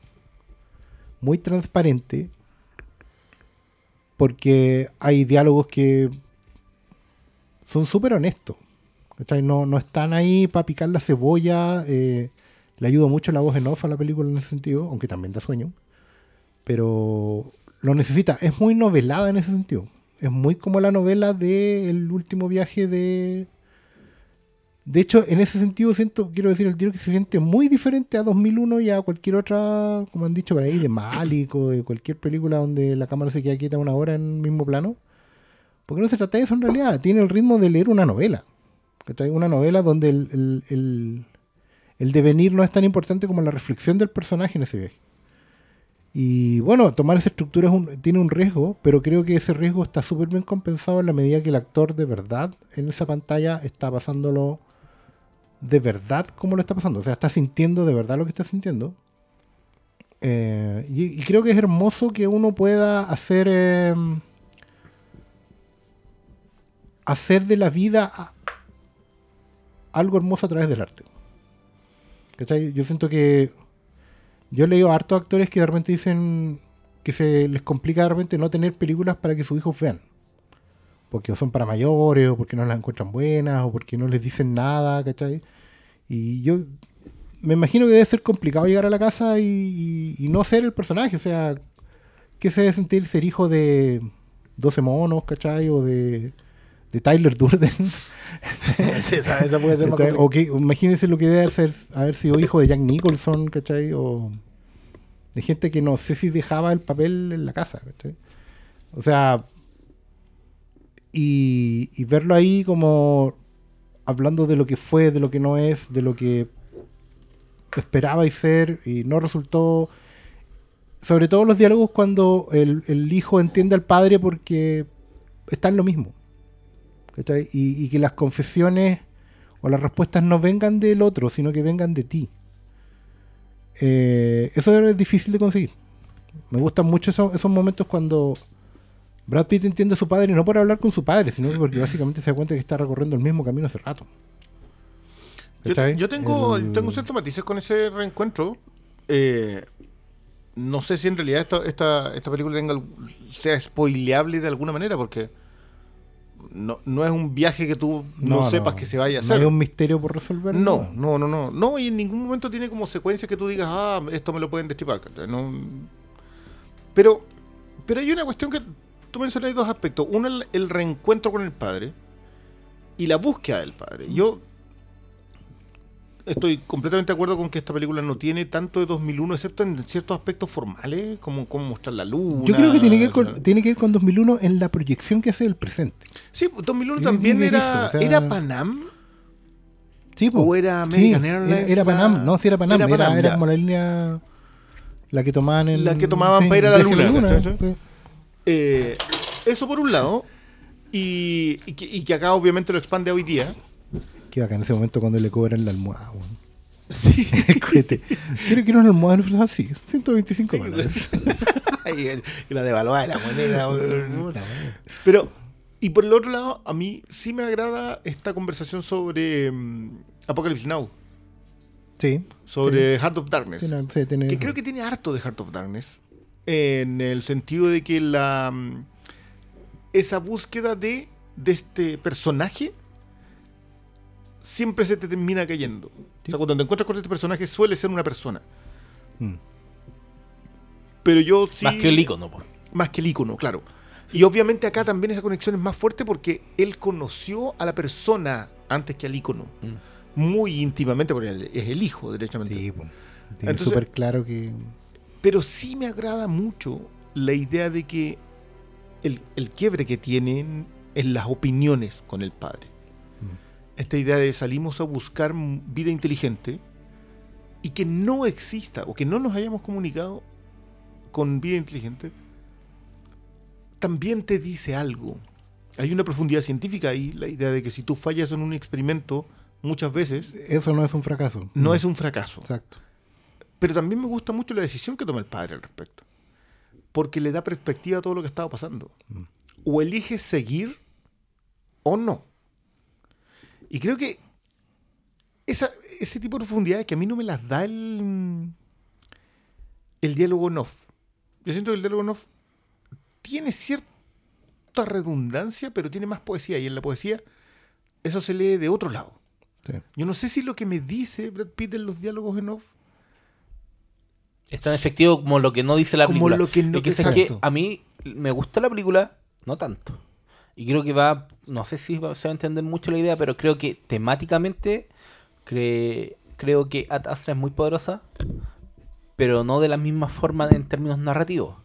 muy transparente, porque hay diálogos que son súper honestos. No, no están ahí para picar la cebolla. eh, le ayuda mucho la voz en off a la película en ese sentido, aunque también da sueño. Pero lo necesita. Es muy novelada en ese sentido. Es muy como la novela del último viaje de. De hecho, en ese sentido siento, quiero decir al tiro que se siente muy diferente a 2001 y a cualquier otra, como han dicho por ahí, de Malik o de cualquier película donde la cámara se queda quieta una hora en el mismo plano. Porque no se trata de eso en realidad. Tiene el ritmo de leer una novela. Una novela donde el, el- el- el devenir no es tan importante como la reflexión del personaje en ese viaje. Y bueno, tomar esa estructura es un- tiene un riesgo, pero creo que ese riesgo está súper bien compensado en la medida que el actor de verdad en esa pantalla está pasándolo de verdad como lo está pasando. O sea, está sintiendo de verdad lo que está sintiendo. Eh, y, creo que es hermoso que uno pueda hacer... em, hacer de la vida algo hermoso a través del arte. Yo siento que yo he leído a hartos actores que de repente dicen que se les complica de repente no tener películas para que sus hijos vean. Porque son para mayores, o porque no las encuentran buenas, o porque no les dicen nada, ¿cachai? Y yo me imagino que debe ser complicado llegar a la casa y, y no ser el personaje. O sea, ¿qué se debe sentir ser hijo de 12 monos, ¿cachai? O de, de Tyler Durden. Sí, esa, esa puede ser más ¿Cachai? complicada. O que, imagínense lo que debe ser haber sido hijo de Jack Nicholson, ¿cachai? O de gente que no sé si dejaba el papel en la casa, ¿cachai? O sea, y, verlo ahí como hablando de lo que fue, de lo que no es, de lo que esperaba y ser y no resultó. Sobre todo los diálogos cuando el, el hijo entiende al padre porque está en lo mismo. y que las confesiones o las respuestas no vengan del otro, sino que vengan de ti. Eh, eso es difícil de conseguir. Me gustan mucho esos, esos momentos cuando Brad Pitt entiende a su padre no por hablar con su padre, sino que porque básicamente se da cuenta que está recorriendo el mismo camino hace rato. Yo, tengo, El- tengo ciertos matices con ese reencuentro. Eh, no sé si en realidad esta, esta, esta película tenga, sea spoileable de alguna manera, porque no, no es un viaje que tú no, sepas que se vaya a No hacer. hay un misterio por resolver. No, no, no, no. No, y en ningún momento tiene como secuencia que tú digas, ah, esto me lo pueden destripar. No. Pero, pero hay una cuestión que tú mencionas dos aspectos. Uno, el, el reencuentro con el padre y la búsqueda del padre. Yo estoy completamente de acuerdo con que esta película no tiene tanto de 2001, excepto en ciertos aspectos formales, como cómo mostrar la luna. Yo creo que tiene que, ver con, tiene que ver con 2001 en la proyección que hace del presente. Sí, 2001 Yo también era, eso, o sea- era Panam. Sí, po. ¿O era Sí, American era- Airlines Era, la- Panam, no, sí era Panam, era era, Panam, era ya. como la línea la que tomaban en La que tomaban para ir a la luna, ¿cachai? sí. Eh, eso por un lado. Y, y que, y que acá obviamente lo expande hoy día. Qué bacán ese momento cuando le cobran la almohada, weón. Sí. Quiero que una almohada en así, 125 dólares. y, la devaluada de la moneda. Pero, y por el otro lado, a mí sí me agrada esta conversación sobre mm, Apocalypse Now. Sí. Sobre Heart of Darkness. Tiene- sí, tiene que eso. creo que tiene harto de Heart of Darkness. En el sentido de que la mm, esa búsqueda de, de este personaje siempre se te termina cayendo. O sea, cuando te encuentras con este personaje suele ser una persona. Mm. Pero yo sí... Más que el icono, po. Más que el icono, claro. Y obviamente acá también esa conexión es más fuerte porque él conoció a la persona antes que al icono. Mm. Muy íntimamente, porque es el hijo, derechamente. Sí, po. Tiene súper claro que. Pero sí me agrada mucho la idea de que el, el quiebre que tienen en las opiniones con el padre. Esta idea de salimos a buscar vida inteligente y que no exista o que no nos hayamos comunicado con vida inteligente, también te dice algo. Hay una profundidad científica ahí, la idea de que si tú fallas en un experimento muchas veces, Eso no es un fracaso. no Mm. es un fracaso. Exacto. Pero también me gusta mucho la decisión que toma el padre al respecto. Porque le da perspectiva a todo lo que estaba pasando. Mm. O elige seguir o no. Y creo que esa, ese tipo de profundidades que a mí no me las da el, el diálogo en off. Yo siento que el diálogo en off tiene cierta redundancia, pero tiene más poesía. Y en la poesía eso se lee de otro lado. Sí. Yo no sé si lo que me dice Brad Pitt en los diálogos en off Es tan efectivo como lo que no dice la Como película. lo que no- Es que, ¿sabes qué? exacto. a mí me gusta la película, no tanto. Y creo que va, no sé si va- se va a entender mucho la idea, pero creo que temáticamente cre- creo que Ad Astra es muy poderosa, pero no de la misma forma en términos narrativos.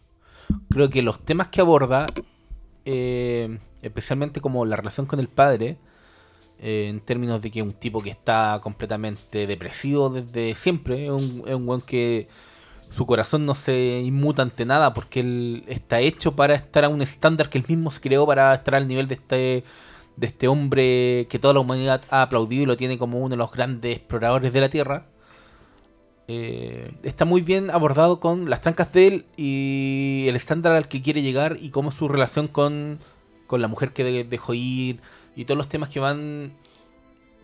Creo que los temas que aborda, eh, especialmente como la relación con el padre, eh, en términos de que es un tipo que está completamente depresivo desde siempre, es un, es un weón que su corazón no se inmuta ante nada porque él está hecho para estar a un estándar que él mismo se creó para estar al nivel de este de este hombre que toda la humanidad ha aplaudido y lo tiene como uno de los grandes exploradores de la Tierra. Eh, está muy bien abordado con las trancas de él y el estándar al que quiere llegar y cómo su relación con, con la mujer que de- dejó ir y todos los temas que van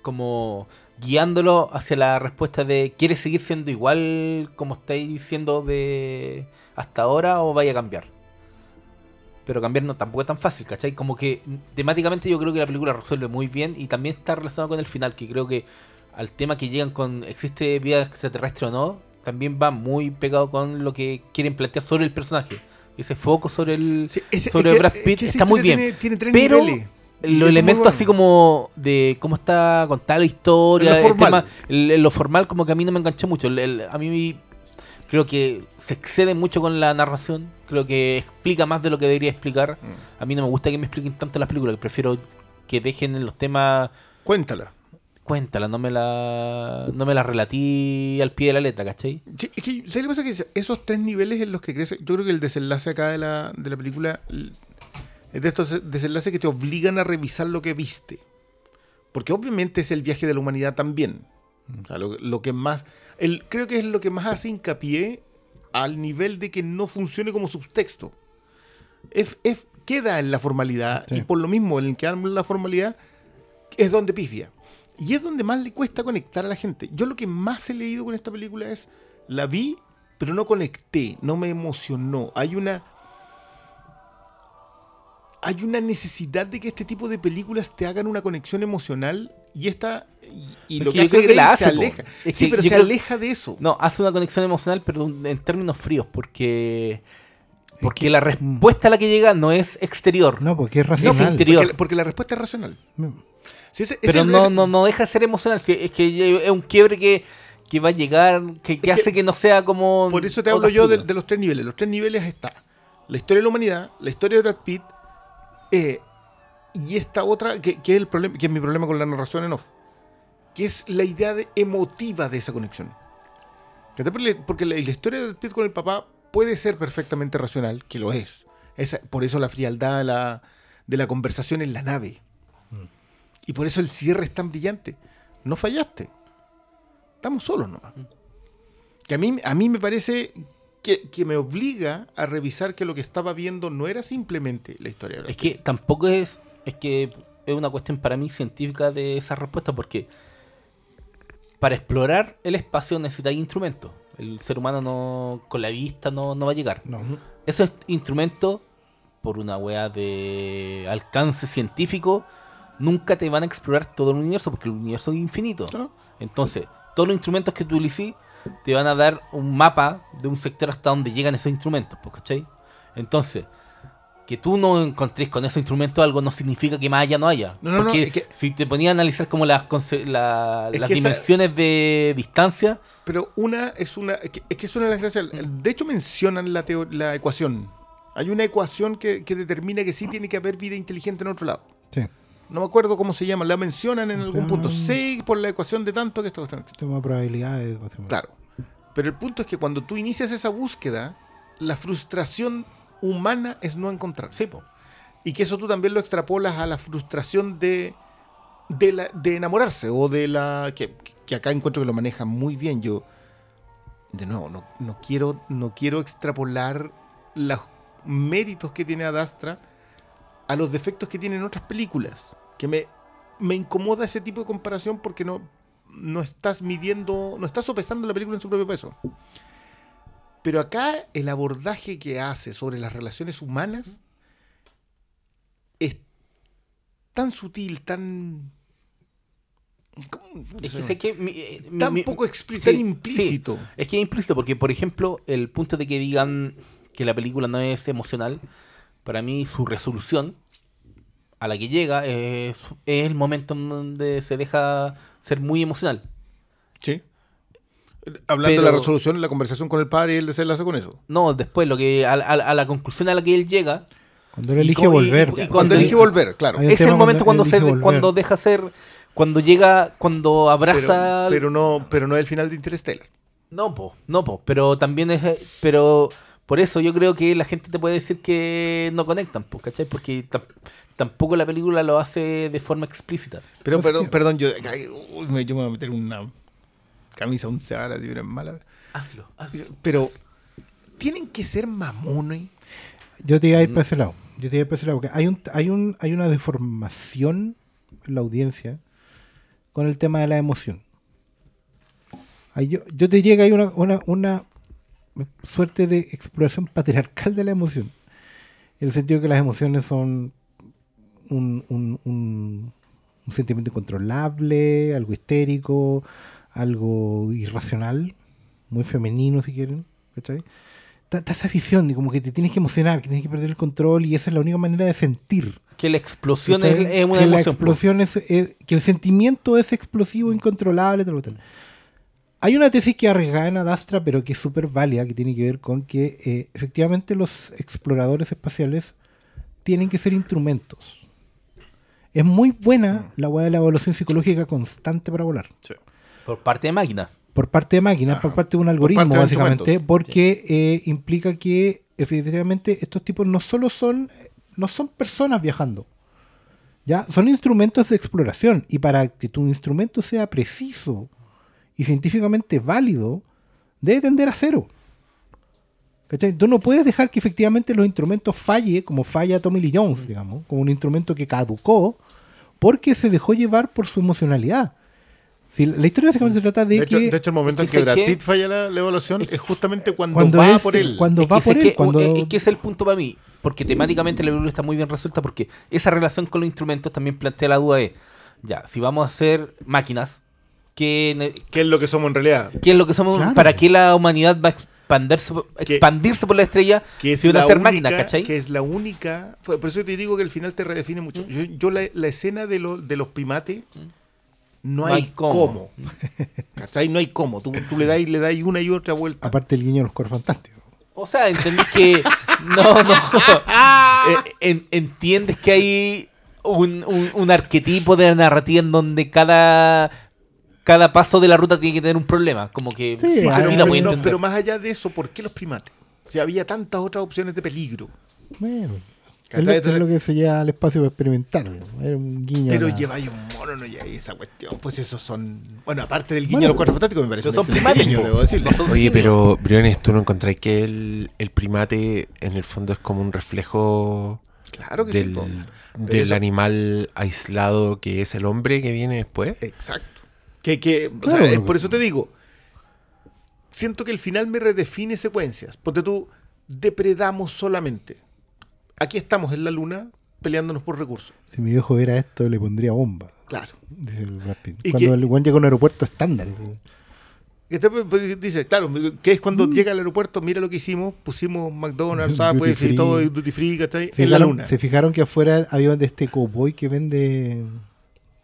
como guiándolo hacia la respuesta de ¿quieres seguir siendo igual como estáis siendo de hasta ahora o vaya a cambiar? Pero cambiar no tampoco es tan fácil, ¿cachai? Como que temáticamente yo creo que la película resuelve muy bien y también está relacionado con el final, que creo que al tema que llegan con ¿existe vida extraterrestre o no? También va muy pegado con lo que quieren plantear sobre el personaje. Ese foco sobre el Sí, sobre es que- Brad es Pitt que está muy bien. Tiene, tiene tres pero niveles. Los elementos bueno. así como de cómo está contada la historia, Lo el formal. tema- el- lo formal como que a mí no me enganchó mucho. El- a mí creo que se excede mucho con la narración, creo que explica más de lo que debería explicar. Mm. A mí no me gusta que me expliquen tanto las películas, prefiero que dejen los temas Cuéntala. cuéntala, no me la no me la relatí al pie de la letra, ¿cachai? Sí, es que, ¿sabes lo que pasa? Que esos tres niveles en los que crece, yo creo que el desenlace acá de la, de la película de estos desenlaces que te obligan a revisar lo que viste. Porque obviamente es el viaje de la humanidad también. O sea, lo, lo que más. El, creo que es lo que más hace hincapié al nivel de que no funcione como subtexto. Es, es- queda en la formalidad Sí. y por lo mismo, en el que habla la formalidad, es donde pifia. Y es donde más le cuesta conectar a la gente. Yo lo que más he leído con esta película es, la vi, pero no conecté, no me emocionó. Hay una... Hay una necesidad de que este tipo de películas te hagan una conexión emocional y esta... Y, y Es lo que que, hace creo que la Grey se aleja. Es sí, que pero se creo- aleja de eso. No, hace una conexión emocional, pero en términos fríos, porque porque que- la respuesta a la que llega no es exterior. No, porque es No, racional. interior. Porque, porque la respuesta es racional. Mm. Sí, ese- ese- Pero no, ese- no, no deja de ser emocional. Es que es un quiebre que, que va a llegar, que, que Es que hace que no sea como. Por eso te hablo yo de, de los tres niveles. Los tres niveles está la historia de la humanidad, la historia de Brad Pitt, eh, y esta otra, que, que es el problema, que es mi problema con la narración en off, que es la idea de- emotiva de esa conexión. Porque la, la historia de Pitt con el papá puede ser perfectamente racional, que lo es. Esa- por eso la frialdad de la, de la conversación en la nave. Y por eso el cierre es tan brillante. No fallaste. Estamos solos nomás. Que a mí, a mí me parece que, que me obliga a revisar que lo que estaba viendo no era simplemente la historia de Brad Es que tampoco es. Es que es una cuestión para mí científica de esa respuesta, porque para explorar el espacio necesitáis instrumentos. El ser humano no con la vista no, no va a llegar. No. Esos instrumentos, por una wea de alcance científico, nunca te van a explorar todo el universo, porque el universo es infinito. Ah. Entonces, todos los instrumentos que tú utilicís te van a dar un mapa de un sector hasta donde llegan esos instrumentos, pues, ¿cachai? Entonces, que tú no encontres con esos instrumentos algo no significa que más allá no haya. No, no, no, porque es que- si te ponía a analizar como las, conce- la- las esa- dimensiones de distancia, Pero una es una. Es que es, que es una de las gracias. De hecho, mencionan la, teo- la ecuación. Hay una ecuación que, que determina que sí tiene que haber vida inteligente en otro lado. Sí. No me acuerdo cómo se llama. La mencionan en algún punto. Ah. Sé por la ecuación de tanto que existe. Tema de probabilidades. Claro. Pero el punto es que cuando tú inicias esa búsqueda, la frustración humana es no encontrar. sí, po. Y que eso tú también lo extrapolas a la frustración de, de, la- de enamorarse o de la... Que, acá encuentro que lo maneja muy bien. Yo, de nuevo, no, no, quiero, no quiero extrapolar los méritos que tiene Adastra a los defectos que tienen otras películas. Que me, me incomoda ese tipo de comparación porque no, no estás midiendo, no estás sopesando la película en su propio peso. Pero acá el abordaje que hace sobre las relaciones humanas es tan sutil, tan. ¿cómo se Es que sé que mi- eh, mi- tan mi- poco explícito, tan sí, implícito. Es que es implícito, porque por ejemplo, el punto de que digan que la película no es emocional, para mí su resolución a la que llega es, es el momento en donde se deja ser muy emocional. Sí. Hablando de la resolución, la conversación con el padre y el desenlace con eso. No, después lo que a, a- a la conclusión a la que él llega, Cuando él elige volver. y Cuando Cuando elige volver, claro. Es el momento cuando, cuando se volver. cuando deja ser cuando llega cuando abraza Pero, no, pero no es el final de Interstellar. No, po, no, po, pero también es, pero por eso yo creo que la gente te puede decir que no conectan, pues, ¿cachai? Porque tam- tampoco la película lo hace de forma explícita. Pero, No, perdón, perdón, yo, ay, uy, me, yo me voy a meter una camisa once varas, si es mala. Hazlo, hazlo. Pero, ¿tienen que ser mamones? Yo te iba a ir para ese lado. Yo te iba a ir para ese lado. Porque hay, un, hay, un, hay una deformación en la audiencia con el tema de la emoción. Ahí yo, yo te diría que hay una, una, una suerte de exploración patriarcal de la emoción. En el sentido que las emociones son un, un- un- un sentimiento incontrolable, algo histérico, algo irracional, muy femenino si quieren. ¿cachai? Está, esa visión de como que te tienes que emocionar, que tienes que perder el control y esa es la única manera de sentir. Que la explosión es, es una que la emoción. po. explosión es, es- que el sentimiento es explosivo, incontrolable, tal, tal. Hay una tesis que es arriesgada en Adastra, pero que es súper válida, que tiene que ver con que eh, efectivamente los exploradores espaciales tienen que ser instrumentos. Es muy buena la hueá de la evaluación psicológica constante para volar. Sí. Por parte de máquina. Por parte de máquinas, por Ajá. parte de un algoritmo, de básicamente, porque eh, implica que efectivamente estos tipos no solo son, no son personas viajando, ya son instrumentos de exploración. Y para que tu instrumento sea preciso y científicamente válido, debe tender a cero. ¿Cachai? Tú no puedes dejar que efectivamente los instrumentos falle, como falla Tommy Lee Jones, digamos, como un instrumento que caducó, porque se dejó llevar por su emocionalidad. Si la historia básicamente se trata de, De hecho, que de hecho, el momento en que que Brad ¿qué? Pitt falla la, la evaluación es justamente cuando, Cuando va es- por él. cuando- Es va por él, que- cuando- es que es el punto para mí. Porque temáticamente la película está muy bien resuelta. Porque esa relación con los instrumentos también plantea la duda de: ya, si vamos a hacer máquinas, ¿qué, ¿Qué es lo que somos en realidad? qué es lo que somos? Claro. ¿Para qué la humanidad va a expandirse, expandirse por la estrella Que es si van a la ser única, máquinas, ¿cachai? Que es la única. Por eso te digo que el final te redefine mucho. Yo, yo la, la escena de, lo- de los primates. No, hay cómo. ¿Cachai? No hay cómo. Tú, tú le das le das una y otra vuelta. aparte el guiño de los cuerpos fantásticos. O sea, entendés que. No, no. Eh, en- entiendes que hay un, un- un arquetipo de narrativa en donde cada. Cada paso de la ruta tiene que tener un problema. Como que Sí, así pero, la voy a no, entender. pero más allá de eso, ¿por qué los primates? Si había tantas otras opciones de peligro. Bueno, es lo, es lo que se lleva al espacio para experimentar. digamos. Era un guiño. a Pero la- lleváis un mono, no lleváis esa cuestión. Pues esos son. Bueno, aparte del guiño Bueno, de los cuatro fantásticos, me parece un son primates, guiño, debo decirle. No son Oye, simios. pero Briones, ¿tú no encontráis que el, el primate en el fondo es como un reflejo Claro que del, del eso- animal aislado que es el hombre que viene después? Exacto. Que, que, o Claro, sea, es por eso te digo, siento que el final me redefine secuencias. Porque tú depredamos solamente. Aquí estamos en la luna peleándonos por recursos. Si mi viejo viera esto, le pondría bomba. Claro. Dice el Brad Pitt. Cuando que- el buen llega a un aeropuerto estándar. Este, pues, pues, dice, claro, que es cuando Mm. llega al aeropuerto, mira lo que hicimos, pusimos McDonald's, Duty Subway y todo, duty free, ¿cachai? ¿Se En la luna. se fijaron que afuera había de este cowboy que vende.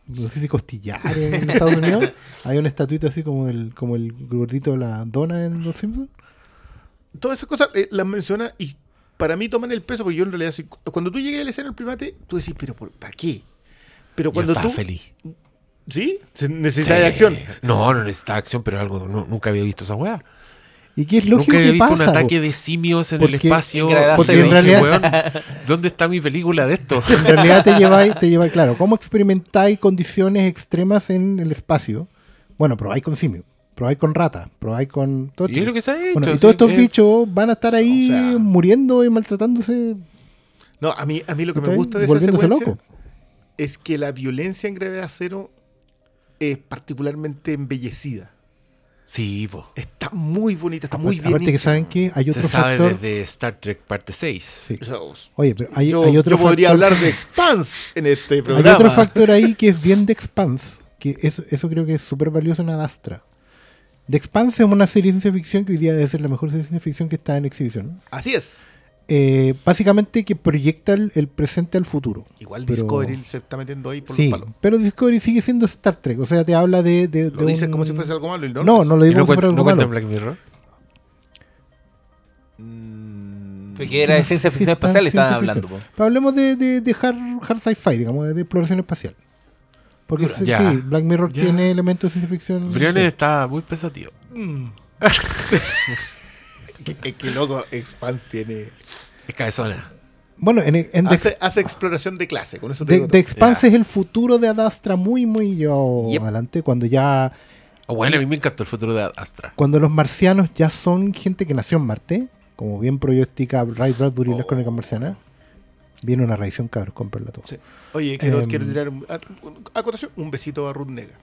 No sé si costillares en Estados Unidos. Había una estatuita así como el, como el gordito de la dona en Los Simpsons. Todas esas cosas eh, las menciona y para mí toman el peso, porque yo en realidad, soy- cuando tú llegas a la escena del primate, tú decís, pero por- ¿para qué? Pero Yo cuando estaba tú... feliz. ¿Sí? Se necesita de acción. No, no necesita acción, pero algo. no- nunca había visto esa weá. Y que es lógico Nunca había visto pasa. un ataque po. de simios en Porque- el espacio. en gravedad Porque Yo en dije, realidad- "Weón, ¿Dónde está mi película de esto? En realidad te lleváis, te lleváis, claro, ¿cómo experimentáis condiciones extremas en el espacio? Bueno, probáis con simio, probáis con rata, probáis con... Todo Y es lo que se ha hecho. Bueno, y sí, todos estos eh, bichos van a estar ahí O sea- muriendo y maltratándose. No, a mí, a mí lo que me gusta de esa secuencia loco. es que la violencia en gravedad cero es particularmente embellecida. Sí, po. Está muy bonita, está muy Aparte, bien aparte que saben que hay otro Se sabe factor. desde Star Trek parte 6. Sí. O sea, Oye, pero hay, yo, hay otro yo podría factor- hablar de Expanse en este Hay programa. otro factor ahí que es bien de Expanse, que eso, eso creo que es súper valioso en Adastra. The Expanse es una serie de ciencia ficción que hoy día debe ser la mejor serie de ciencia ficción que está en exhibición. Así es. Eh, básicamente que proyecta el, el presente al futuro. Igual Pero- Discovery se está metiendo ahí por Sí, los palos. pero Discovery sigue siendo Star Trek, o sea, te habla de... de- Lo de dices un- como si fuese algo malo y no. No, no lo ¿Y digo no, como si cuen- fuera no malo. Black Mirror? Mm, Porque era de ciencia ficción espacial, estaban hablando. Pero hablemos de, de, de hard, hard sci-fi, digamos, de exploración espacial. Porque sí, Ya. sí, Black Mirror Ya. tiene elementos de ciencia ficción. Briones sí. está muy pensativo. mm. que, que loco, Expanse tiene. Es cabezona. Bueno, en, en The, Hace, hace exploración de clase, con eso te The- digo The. Expanse es el futuro de Adastra muy, muy Yep. adelante. Cuando ya. Oh, bueno, a mí me encantó el futuro de Astra. Cuando los marcianos ya son gente que nació en Marte, como bien proyectica Ray Bradbury y las Oh. crónicas marcianas. Viene una raición, cabros, cómprenla todo. Sí. Oye, quiero, Em. quiero tirar un- a- un- acotación, un besito a Ruth Nega.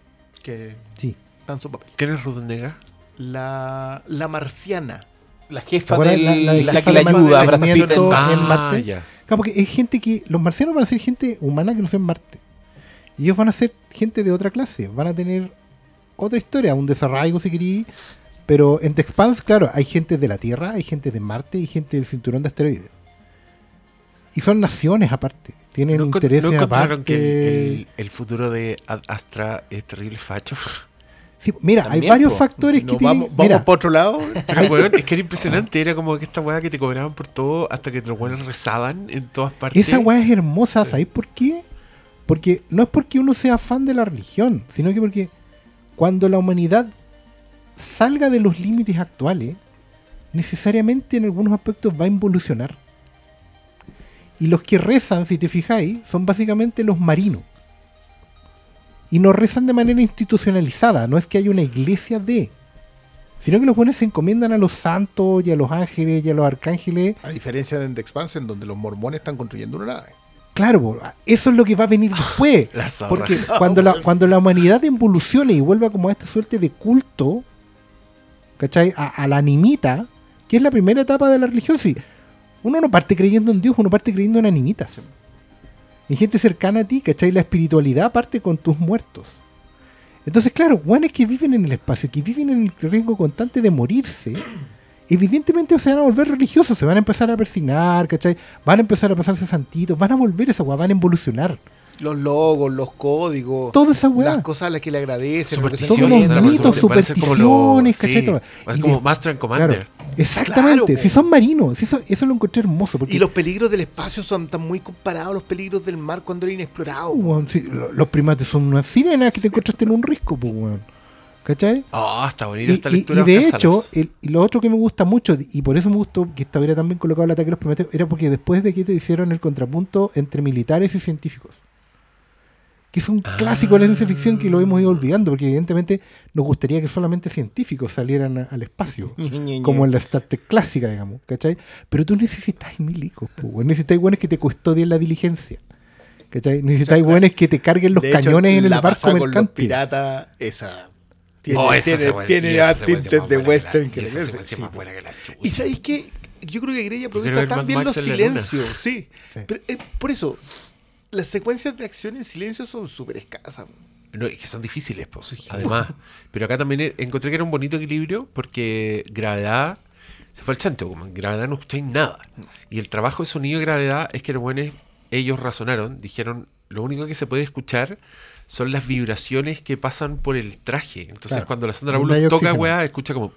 que Sí. dan su papel. ¿Quién es Ruth Nega? La, la marciana. La ¿Te jefa del, La- la de la, jefa que le ayuda a en- Marte. Ah, ya. Claro, porque es gente que. Los marcianos van a ser gente humana que no sea en Marte. Y ellos van a ser gente de otra clase. Van a tener otra historia, un desarraigo si querí. Pero en The Expanse, claro, hay gente de la Tierra, hay gente de Marte y gente del cinturón de asteroides. Y son naciones aparte. Tienen ¿No, intereses no encontraron aparte. que el, el- el futuro de Ad Astra es terrible facho? Sí, mira, hay varios po. factores que No, tienen. vamos vamos mira, para otro lado. Pero, weón, es que era impresionante. Era como que esta weá que te cobraban por todo hasta que los weones rezaban en todas partes. Esa weá es hermosa, ¿sabéis por qué? Porque no es porque uno sea fan de la religión, sino que porque cuando la humanidad salga de los límites actuales, necesariamente en algunos aspectos va a involucionar. Y los que rezan, si te fijáis, son básicamente los marinos. Y no rezan de manera institucionalizada, no es que haya una iglesia de, sino que los buenos se encomiendan a los santos y a los ángeles y a los arcángeles A diferencia de The Expanse, en donde los mormones están construyendo una nave. Claro, eso es lo que va a venir después. La. Porque cuando la, cuando la humanidad evolucione y vuelva como a esta suerte de culto, ¿cachai? A, a la animita, que es la primera etapa de la religión, sí. Uno no parte creyendo en Dios, uno parte creyendo en animitas. Y gente cercana a ti, ¿cachai? La espiritualidad parte con tus muertos. Entonces, claro, guanes que viven en el espacio, que viven en el riesgo constante de morirse, evidentemente se van a volver religiosos, se van a empezar a persignar, ¿cachai? Van a empezar a pasarse santitos, van a volver esa weá, van a evolucionar. Los logos, los códigos, Toda esa weá. las cosas a las que le agradecen. Todos los mitos, supersticiones, ¿cachai? sí. Es Y como de- Master and Commander. Claro, exactamente. Claro, si son marinos, si eso, eso lo encontré hermoso. Porque Y los peligros del espacio son tan muy comparados a los peligros del mar cuando era inexplorado. weón, sí, lo- los primates son unas sirenas que te encontraste en un risco, pues, weón. ¿Cachai? Ah, está bonita Y, esta y- lectura. y de hecho, el- y lo otro que me gusta mucho, y por eso me gustó que estuviera tan bien colocado el ataque de los primates, era porque después de que te hicieron el contrapunto entre militares y científicos. Que es un clásico de la ciencia ficción que lo hemos ido olvidando, porque evidentemente nos gustaría que solamente científicos salieran a- al espacio. como en la Star Trek clásica, digamos, ¿cachai? Pero tú necesitas milicos, weón. necesitas buenos que te custodien la diligencia. ¿Cachai? Necesitas Exacto. buenos que te carguen los De hecho, cañones en el barco pasada con los mercante. piratas, esa. Tiene, Oh, esa tiene, ya tintes de buena que la- western que y le sí. más buena que la chucha. Y sabéis que yo creo que Grey aprovecha tan bien Max los silencios, sí. Sí. Pero eh, por eso, las secuencias de acción en silencio son súper escasas. No, es que son difíciles, pues. Además. Pero acá también e- encontré que era un bonito equilibrio porque gravedad. Se fue al chancho, como en gravedad no escucháis nada. Y el trabajo de sonido de gravedad es que los buenos, ellos razonaron, dijeron, lo único que se puede escuchar son las vibraciones que pasan por el traje. Entonces Claro. cuando la Sandra Bullock toca weá, escucha como...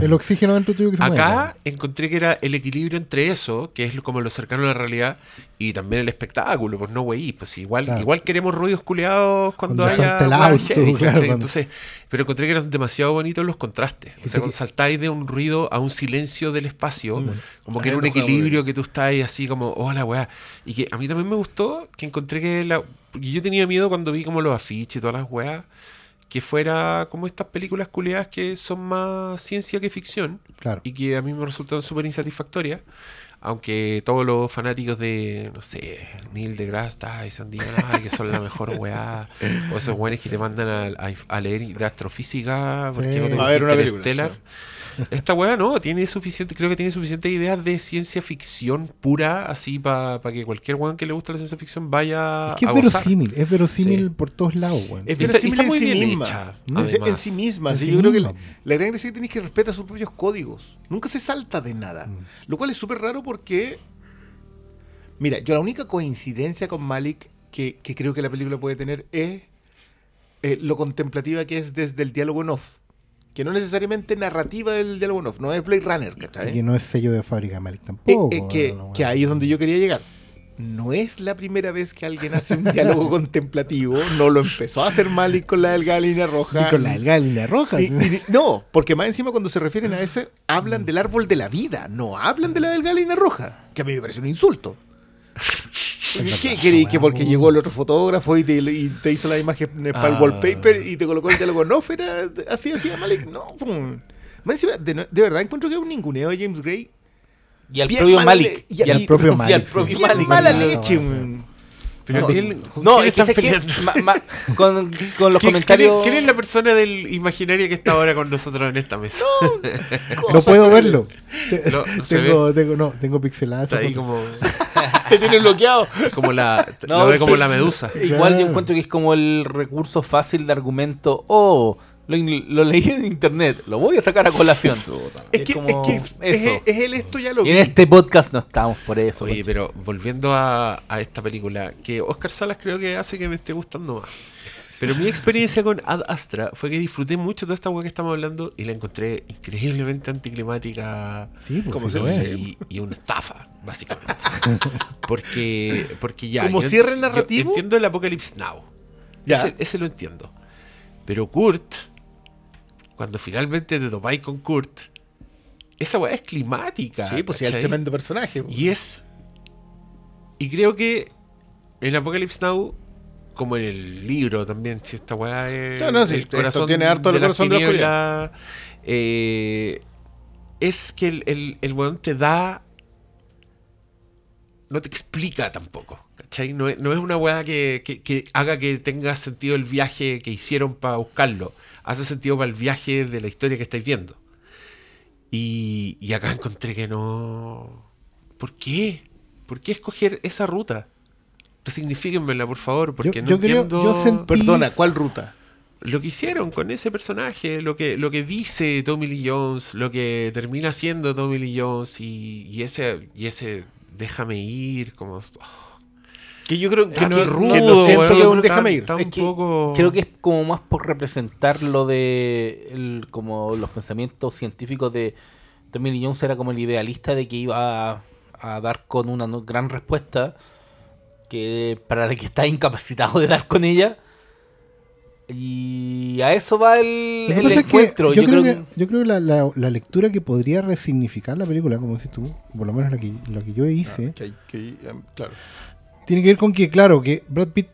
El oxígeno dentro tuyo que se mueve. Acá encontré que era el equilibrio entre eso, que es como lo cercano a la realidad, y también el espectáculo, pues no güey, pues igual, Claro. igual queremos ruidos culeados cuando, Cuando haya salta el auto, heavy, claro, cuando- Entonces, pero encontré que eran demasiado bonitos los contrastes. O sea, cuando que- saltáis de un ruido a un silencio del espacio, Mm. como que era un equilibrio que tú estás ahí así como, hola weá. Y que a mí también me gustó que encontré que la. Porque yo tenía miedo cuando vi como los afiches y todas las weas. Que fuera como estas películas culeadas que son más ciencia que ficción Claro. y que a mí me resultan súper insatisfactorias. Aunque todos los fanáticos de, no sé, Neil deGrasse Tyson digan "Ay, que son la mejor weá. o esos weones que te mandan a, a- a leer de astrofísica porque Sí. no te A ver, gusta una película, Interstellar. Esta weá no, tiene suficiente, creo que tiene suficientes ideas de ciencia ficción pura, así para que cualquier weón que le guste la ciencia ficción vaya Es que a es verosímil, es verosímil Sí. por todos lados, weón. Es está- verosímil está en muy sí bien misma. hecha, En- en, sí misma. En sí, sí yo creo que la, la gran gracia es que tienes que respetar sus propios códigos. Nunca se salta de nada. Mm. Lo cual es súper raro porque. Mira, yo la única coincidencia con Malik que, que creo que la película puede tener es eh, lo contemplativa que es desde el diálogo en off. Que no necesariamente narrativa del diálogo en off, no es Blade Runner, Y ¿cachai? que no es sello de fábrica Malik tampoco. eh, que, que ahí es donde yo quería llegar. No es la primera vez que alguien hace un diálogo contemplativo. No lo empezó a hacer Malik con la delgada línea roja. Y con la delgada línea roja. Y- y- no, porque más encima cuando se refieren a ese, hablan del árbol de la vida, no hablan de la delgada línea roja, que a mí me parece un insulto. ¿Qué queréis? Que porque llegó el otro fotógrafo y te, y te hizo la imagen para el Ah. wallpaper y te colocó el diálogo no, era así, así, Malik, no. pum. Más encima, de, de verdad encuentro que es un ninguneo de James Gray. Y al propio mal Malik. y Y al propio Y al Malik, propio Malik. mala no, leche, no. Pero No, ¿quién- ¿con No, es que que ma- ma- con, con los ¿Quién- comentarios. ¿quién, es, quién es la persona del imaginario que está ahora con nosotros en esta mesa? No puedo verlo. No, no se tengo, tengo, no, tengo pixelada. esa Está ahí como, Te tiene bloqueado. como la, No, lo ve como la medusa. Igual yo encuentro que es como el recurso fácil de argumento. Oh, lo, lo leí en internet, lo voy a sacar a colación. Es que, como es, que es, eso. es él esto ya lo Y en este podcast no estamos por eso. Oye, pero volviendo a, a esta película, que Oscar Salas creo que hace que me esté gustando más. Pero mi experiencia con Ad Astra fue que disfruté mucho de esta weá que estamos hablando y la encontré increíblemente anticlimática Sí, pues Como sí se es. y, y una estafa, básicamente. Porque, porque ya. Como yo- cierre yo narrativo. entiendo el Apocalypse Now. Ya. Ese, ese lo entiendo. Pero Kurt, cuando finalmente te topáis con Kurt, esa weá es climática. Sí, pues sí, es tremendo personaje. Y es. Y creo que en Apocalypse Now, como en el libro también, si esta weá es. No, no, sí, el esto tiene harto el las corazón de la eh, es que el, el, el weón te da. No te explica tampoco. ¿Cachai? No es, no es una weá que, que- que haga que tenga sentido el viaje que hicieron para buscarlo. Hace sentido para el viaje de la historia que estáis viendo. Y, y acá encontré que no. ¿Por qué? ¿Por qué escoger esa ruta? Resignifíquenmela, por favor, porque Yo- no yo creo- entiendo yo sent- Perdona, ¿cuál ruta? lo que hicieron con ese personaje, lo que, lo que dice Tommy Lee Jones, lo que termina siendo Tommy Lee Jones y, y ese, y ese déjame ir, como... Que yo creo que, Ah, no, que rudo, lo siento que un está- déjame ir. está un Es que poco... Creo que es como más por representar lo de el- como los pensamientos científicos de Tommy Lee Jones era como el idealista de que iba a, a dar con una gran respuesta que para la que está incapacitado de dar con ella y a eso va el, encuentro. yo, creo que, yo creo que la, la- la lectura que podría resignificar la película, como dices tú, por lo menos la que, la que yo hice, Ah, que hay- que, em, claro. tiene que ver con que, claro, que Brad Pitt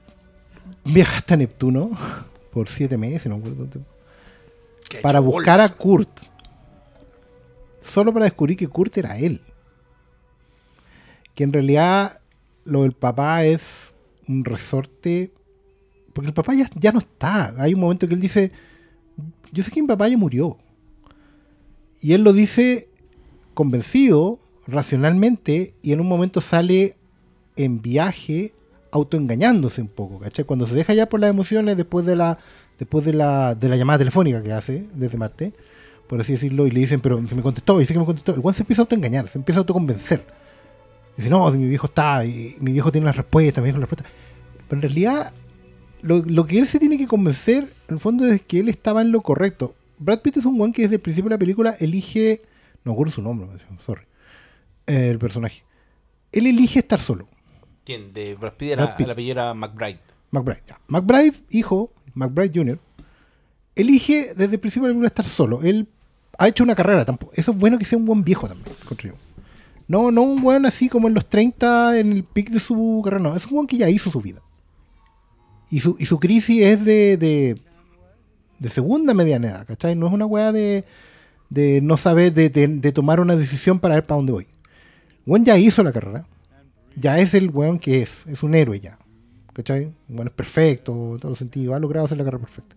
viaja hasta Neptuno por siete meses, no me acuerdo para buscar a. Kurt. Solo para descubrir que Kurt era él. Que en realidad lo del papá es un resorte. Porque el papá ya, ya no está. Hay un momento que él dice: Yo sé que mi papá ya murió. Y él lo dice convencido, racionalmente, y en un momento sale en viaje autoengañándose un poco, ¿cachai? Cuando se deja ya por las emociones después de la después de la, de la llamada telefónica que hace desde Marte, por así decirlo, y le dicen, pero se me contestó, y dice que me contestó, el Juan se empieza a autoengañar, se empieza a autoconvencer. Dice, no, mi viejo está, y mi viejo tiene las respuestas, mi viejo las respuestas. Pero en realidad, lo, lo que él se tiene que convencer, en el fondo, es que él estaba en lo correcto. Brad Pitt es un Juan que desde el principio de la película elige, no me acuerdo su nombre, sorry, eh, el personaje. Él elige estar solo. ¿Quién? De Brad Pitt era, Brad Pitt. el apellido era McBride. McBride. ya. McBride, hijo, McBride Jr., elige desde el principio de la película estar solo. Él ha hecho una carrera. Tampoco. Eso es bueno que sea un buen viejo también, yo. No, no un buen así como en los 30, en el pic de su carrera. No, es un buen que ya hizo su vida. Y su, y su crisis es de, de, segunda mediana edad, ¿cachai? No es una weá de, de no saber, de, de- tomar una decisión para ver para dónde voy. Buen ya hizo la carrera. Ya es el weón que es. Es un héroe ya. ¿Cachai? Bueno, es perfecto, en todos los sentidos, ha logrado hacer la carrera perfecta.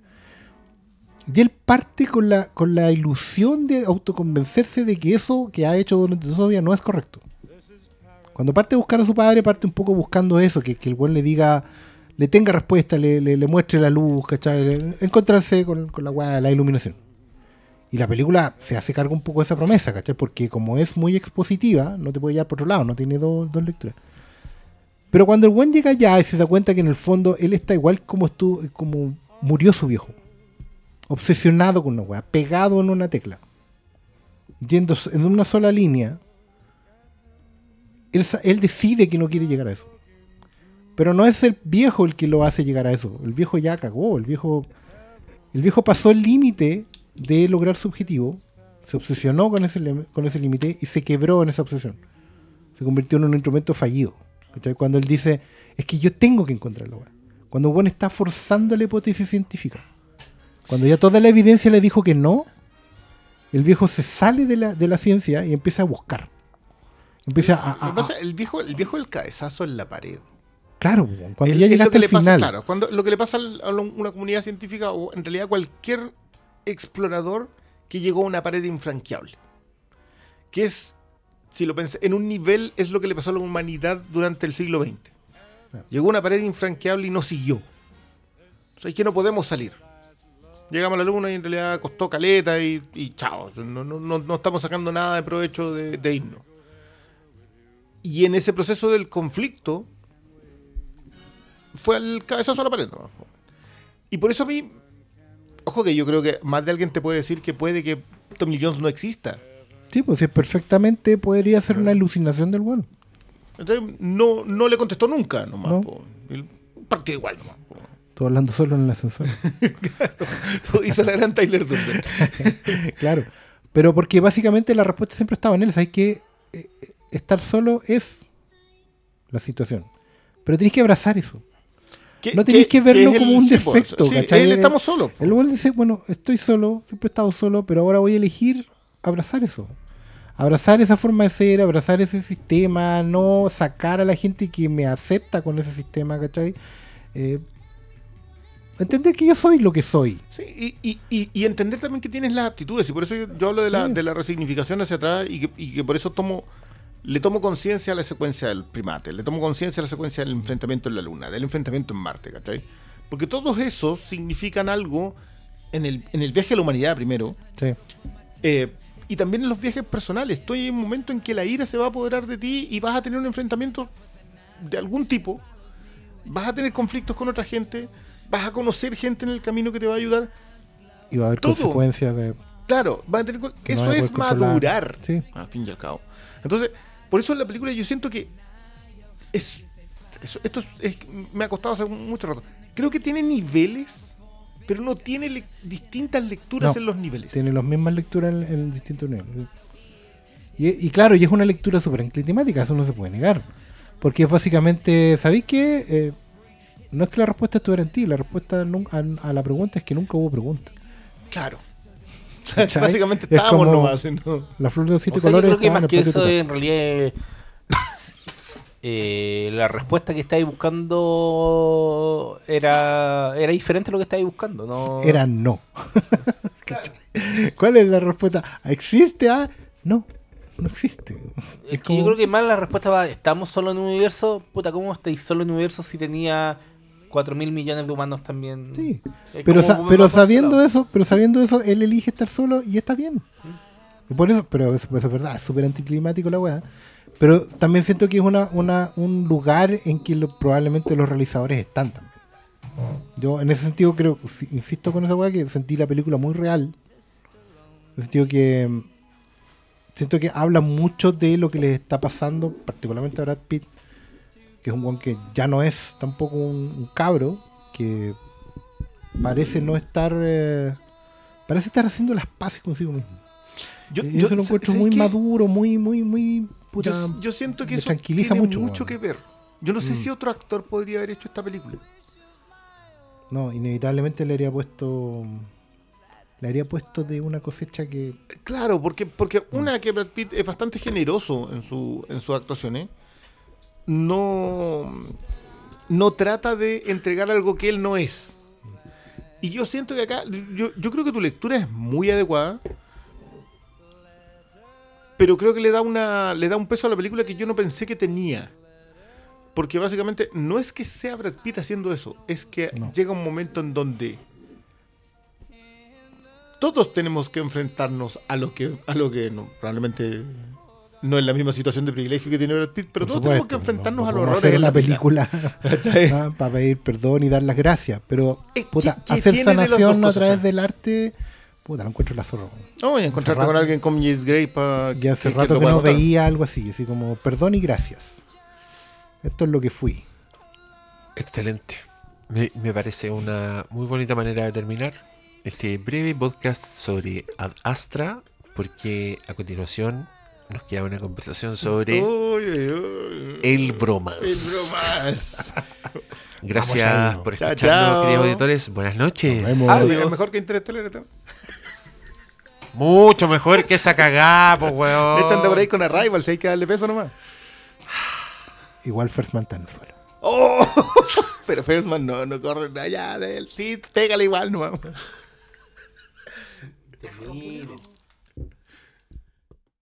Y él parte con la, con la ilusión de autoconvencerse de que eso que ha hecho durante su vida no es correcto. Cuando parte a buscar a su padre, parte un poco buscando eso, que, que el buen le diga, le tenga respuesta, le, le- muestre la luz, ¿cachai? Encontrarse con, con la la iluminación. Y la película se hace cargo un poco de esa promesa, ¿cachai? Porque como es muy expositiva, no te puede llevar por otro lado, no tiene dos, dos lecturas. Pero cuando el buen llega allá y se da cuenta que en el fondo él está igual como estuvo, como murió su viejo. Obsesionado con una weá, pegado en una tecla. Yendo en una sola línea. Él, decide que no quiere llegar a eso. Pero no es el viejo el que lo hace llegar a eso. El viejo ya cagó. El viejo, el viejo pasó el límite de lograr su objetivo. Se obsesionó con ese, con ese límite y se quebró en esa obsesión. Se convirtió en un instrumento fallido. ¿Cachai? Cuando él dice, es que yo tengo que encontrarlo. weá". Cuando Juan está forzando la hipótesis científica. Cuando ya toda la evidencia le dijo que no, el viejo se sale de la, de la ciencia y empieza a buscar. Empieza a... Pasa, el viejo, el viejo del cabezazo en la pared. Claro, cuando Es- ya llegaste al pasa- final. claro, cuando, lo que le pasa a una comunidad científica o en realidad cualquier explorador que llegó a una pared infranqueable. Que es, si lo pensé, en un nivel es lo que le pasó a la humanidad durante el siglo XX. Llegó a una pared infranqueable y no siguió. O sea, es que no podemos salir. Llegamos a la luna y en realidad costó caleta y, y chao. No, no- no- no estamos sacando nada de provecho de, de irnos. Y en ese proceso del conflicto, fue al cabezazo a la pared. nomás, po. Y por eso a mí, ojo que yo creo que más de alguien te puede decir que puede que Tommy Jones no exista. Sí, pues sí, perfectamente podría ser una alucinación del bueno. Entonces no, no le contestó nunca nomás. No. po. Igual nomás. po. Hablando solo en el ascensor. Hizo la gran Tyler Durden. claro. Pero porque básicamente la respuesta siempre estaba en él. Sabes que eh, eh, estar solo es la situación. Pero tenés que abrazar eso. ¿Qué- No tenéis que verlo como un po, defecto, sí, él estamos solos. po. El bueno dice, bueno, estoy solo, siempre he estado solo, pero ahora voy a elegir abrazar eso. Abrazar esa forma de ser, abrazar ese sistema, no sacar a la gente que me acepta con ese sistema, ¿cachai? Eh, entender que yo soy lo que soy. Sí, y, y- y- entender también que tienes las aptitudes. Y por eso yo, yo hablo de la, Sí. de la resignificación hacia atrás y que, y que por eso tomo le tomo conciencia a la secuencia del primate, le tomo conciencia a la secuencia del enfrentamiento en la Luna, del enfrentamiento en Marte, ¿cachai? Porque todos esos significan algo en el, en el viaje a la humanidad primero, Sí. eh, y también en los viajes personales. Estoy en un momento en que la ira se va a apoderar de ti y vas a tener un enfrentamiento de algún tipo, vas a tener conflictos con otra gente, vas a conocer gente en el camino que te va a ayudar. Y va a haber Todo. consecuencias de... Claro, va a tener, no eso es madurar, Sí. al fin y al cabo. Entonces, por eso en la película yo siento que es, esto es- es- me ha costado hace mucho rato. Creo que tiene niveles, pero no tiene le- distintas lecturas No, en los niveles. Tiene las mismas lecturas en, en distintos niveles. Y, y claro, y es una lectura súper enclimática, eso no se puede negar. Porque es básicamente, ¿sabéis qué? Eh, no es que la respuesta estuviera en ti, la respuesta a, a la pregunta es que nunca hubo pregunta. Claro. ¿Cachai? Básicamente Es estábamos nomás. ¿no? La flor de los siete O sea, yo colores creo que más que eso en realidad eh, la respuesta que estáis buscando era, era diferente a lo que estáis buscando. ¿no? Era no. ¿Cuál es la respuesta? ¿Existe? Ah, no, no existe. Es Es que como- yo creo que más la respuesta va, ¿estamos solo en un universo? Puta, ¿cómo estáis solo en un universo si tenía 4 mil millones de humanos también? Sí. Es Pero, sa- pero sabiendo lado. eso, pero sabiendo eso, él elige estar solo y está bien. Y por eso, pero eso, es verdad, es súper anticlimático la weá. Pero también siento que es una, una, un lugar en que lo- probablemente los realizadores están también. Yo en ese sentido creo, si- insisto con esa weá, que sentí la película muy real. En el sentido que siento que habla mucho de lo que les está pasando, particularmente a Brad Pitt, que es un weón que ya no es tampoco un, un cabro, que parece no estar eh, parece estar haciendo las paces consigo mismo Yo, y eso lo sa- encuentro ¿sabes muy maduro muy muy muy puta, Yo, yo siento que eso tranquiliza tiene mucho, mucho, que ver. Yo no sé Mm. si otro actor podría haber hecho esta película. no inevitablemente le haría puesto le haría puesto de una cosecha que Claro, porque, porque Mm. una que Brad Pitt es bastante generoso en, su, en sus actuaciones, no, no trata de entregar algo que él no es. Y yo siento que acá, yo, yo creo que tu lectura es muy adecuada, pero creo que le da, una, le da un peso a la película que yo no pensé que tenía. Porque básicamente no es que sea Brad Pitt haciendo eso, es que No. llega un momento en donde todos tenemos que enfrentarnos a lo que, a lo que no, probablemente no es la misma situación de privilegio que tiene Brad Pitt, pero por todos tenemos que enfrentarnos no- a los horrores hacer de la película ah, para pedir perdón y dar las gracias pero Eh, puta, ¿qué- qué hacer sanación a través del arte puta lo encuentro la zorra. No voy a encontrarte con alguien como James Gray para y hace rato que no veía algo así así como perdón y gracias. Esto es lo que fui Excelente. Me, me parece una muy bonita manera de terminar este breve podcast sobre Ad Astra, porque a continuación nos queda una conversación sobre el bromas. El bromas. Gracias por escucharnos, chao. queridos auditores. Buenas noches. Vemos. Adiós. Es mejor que Interstellar. ¿no? Mucho mejor que esa cagada, pues, weón. De hecho, anda por ahí con Arrival, si hay que darle peso nomás. igual First Man está en el suelo ¡Oh! Pero Feldman no, no corre allá de él. Sí, pégale igual nomás. Terrible.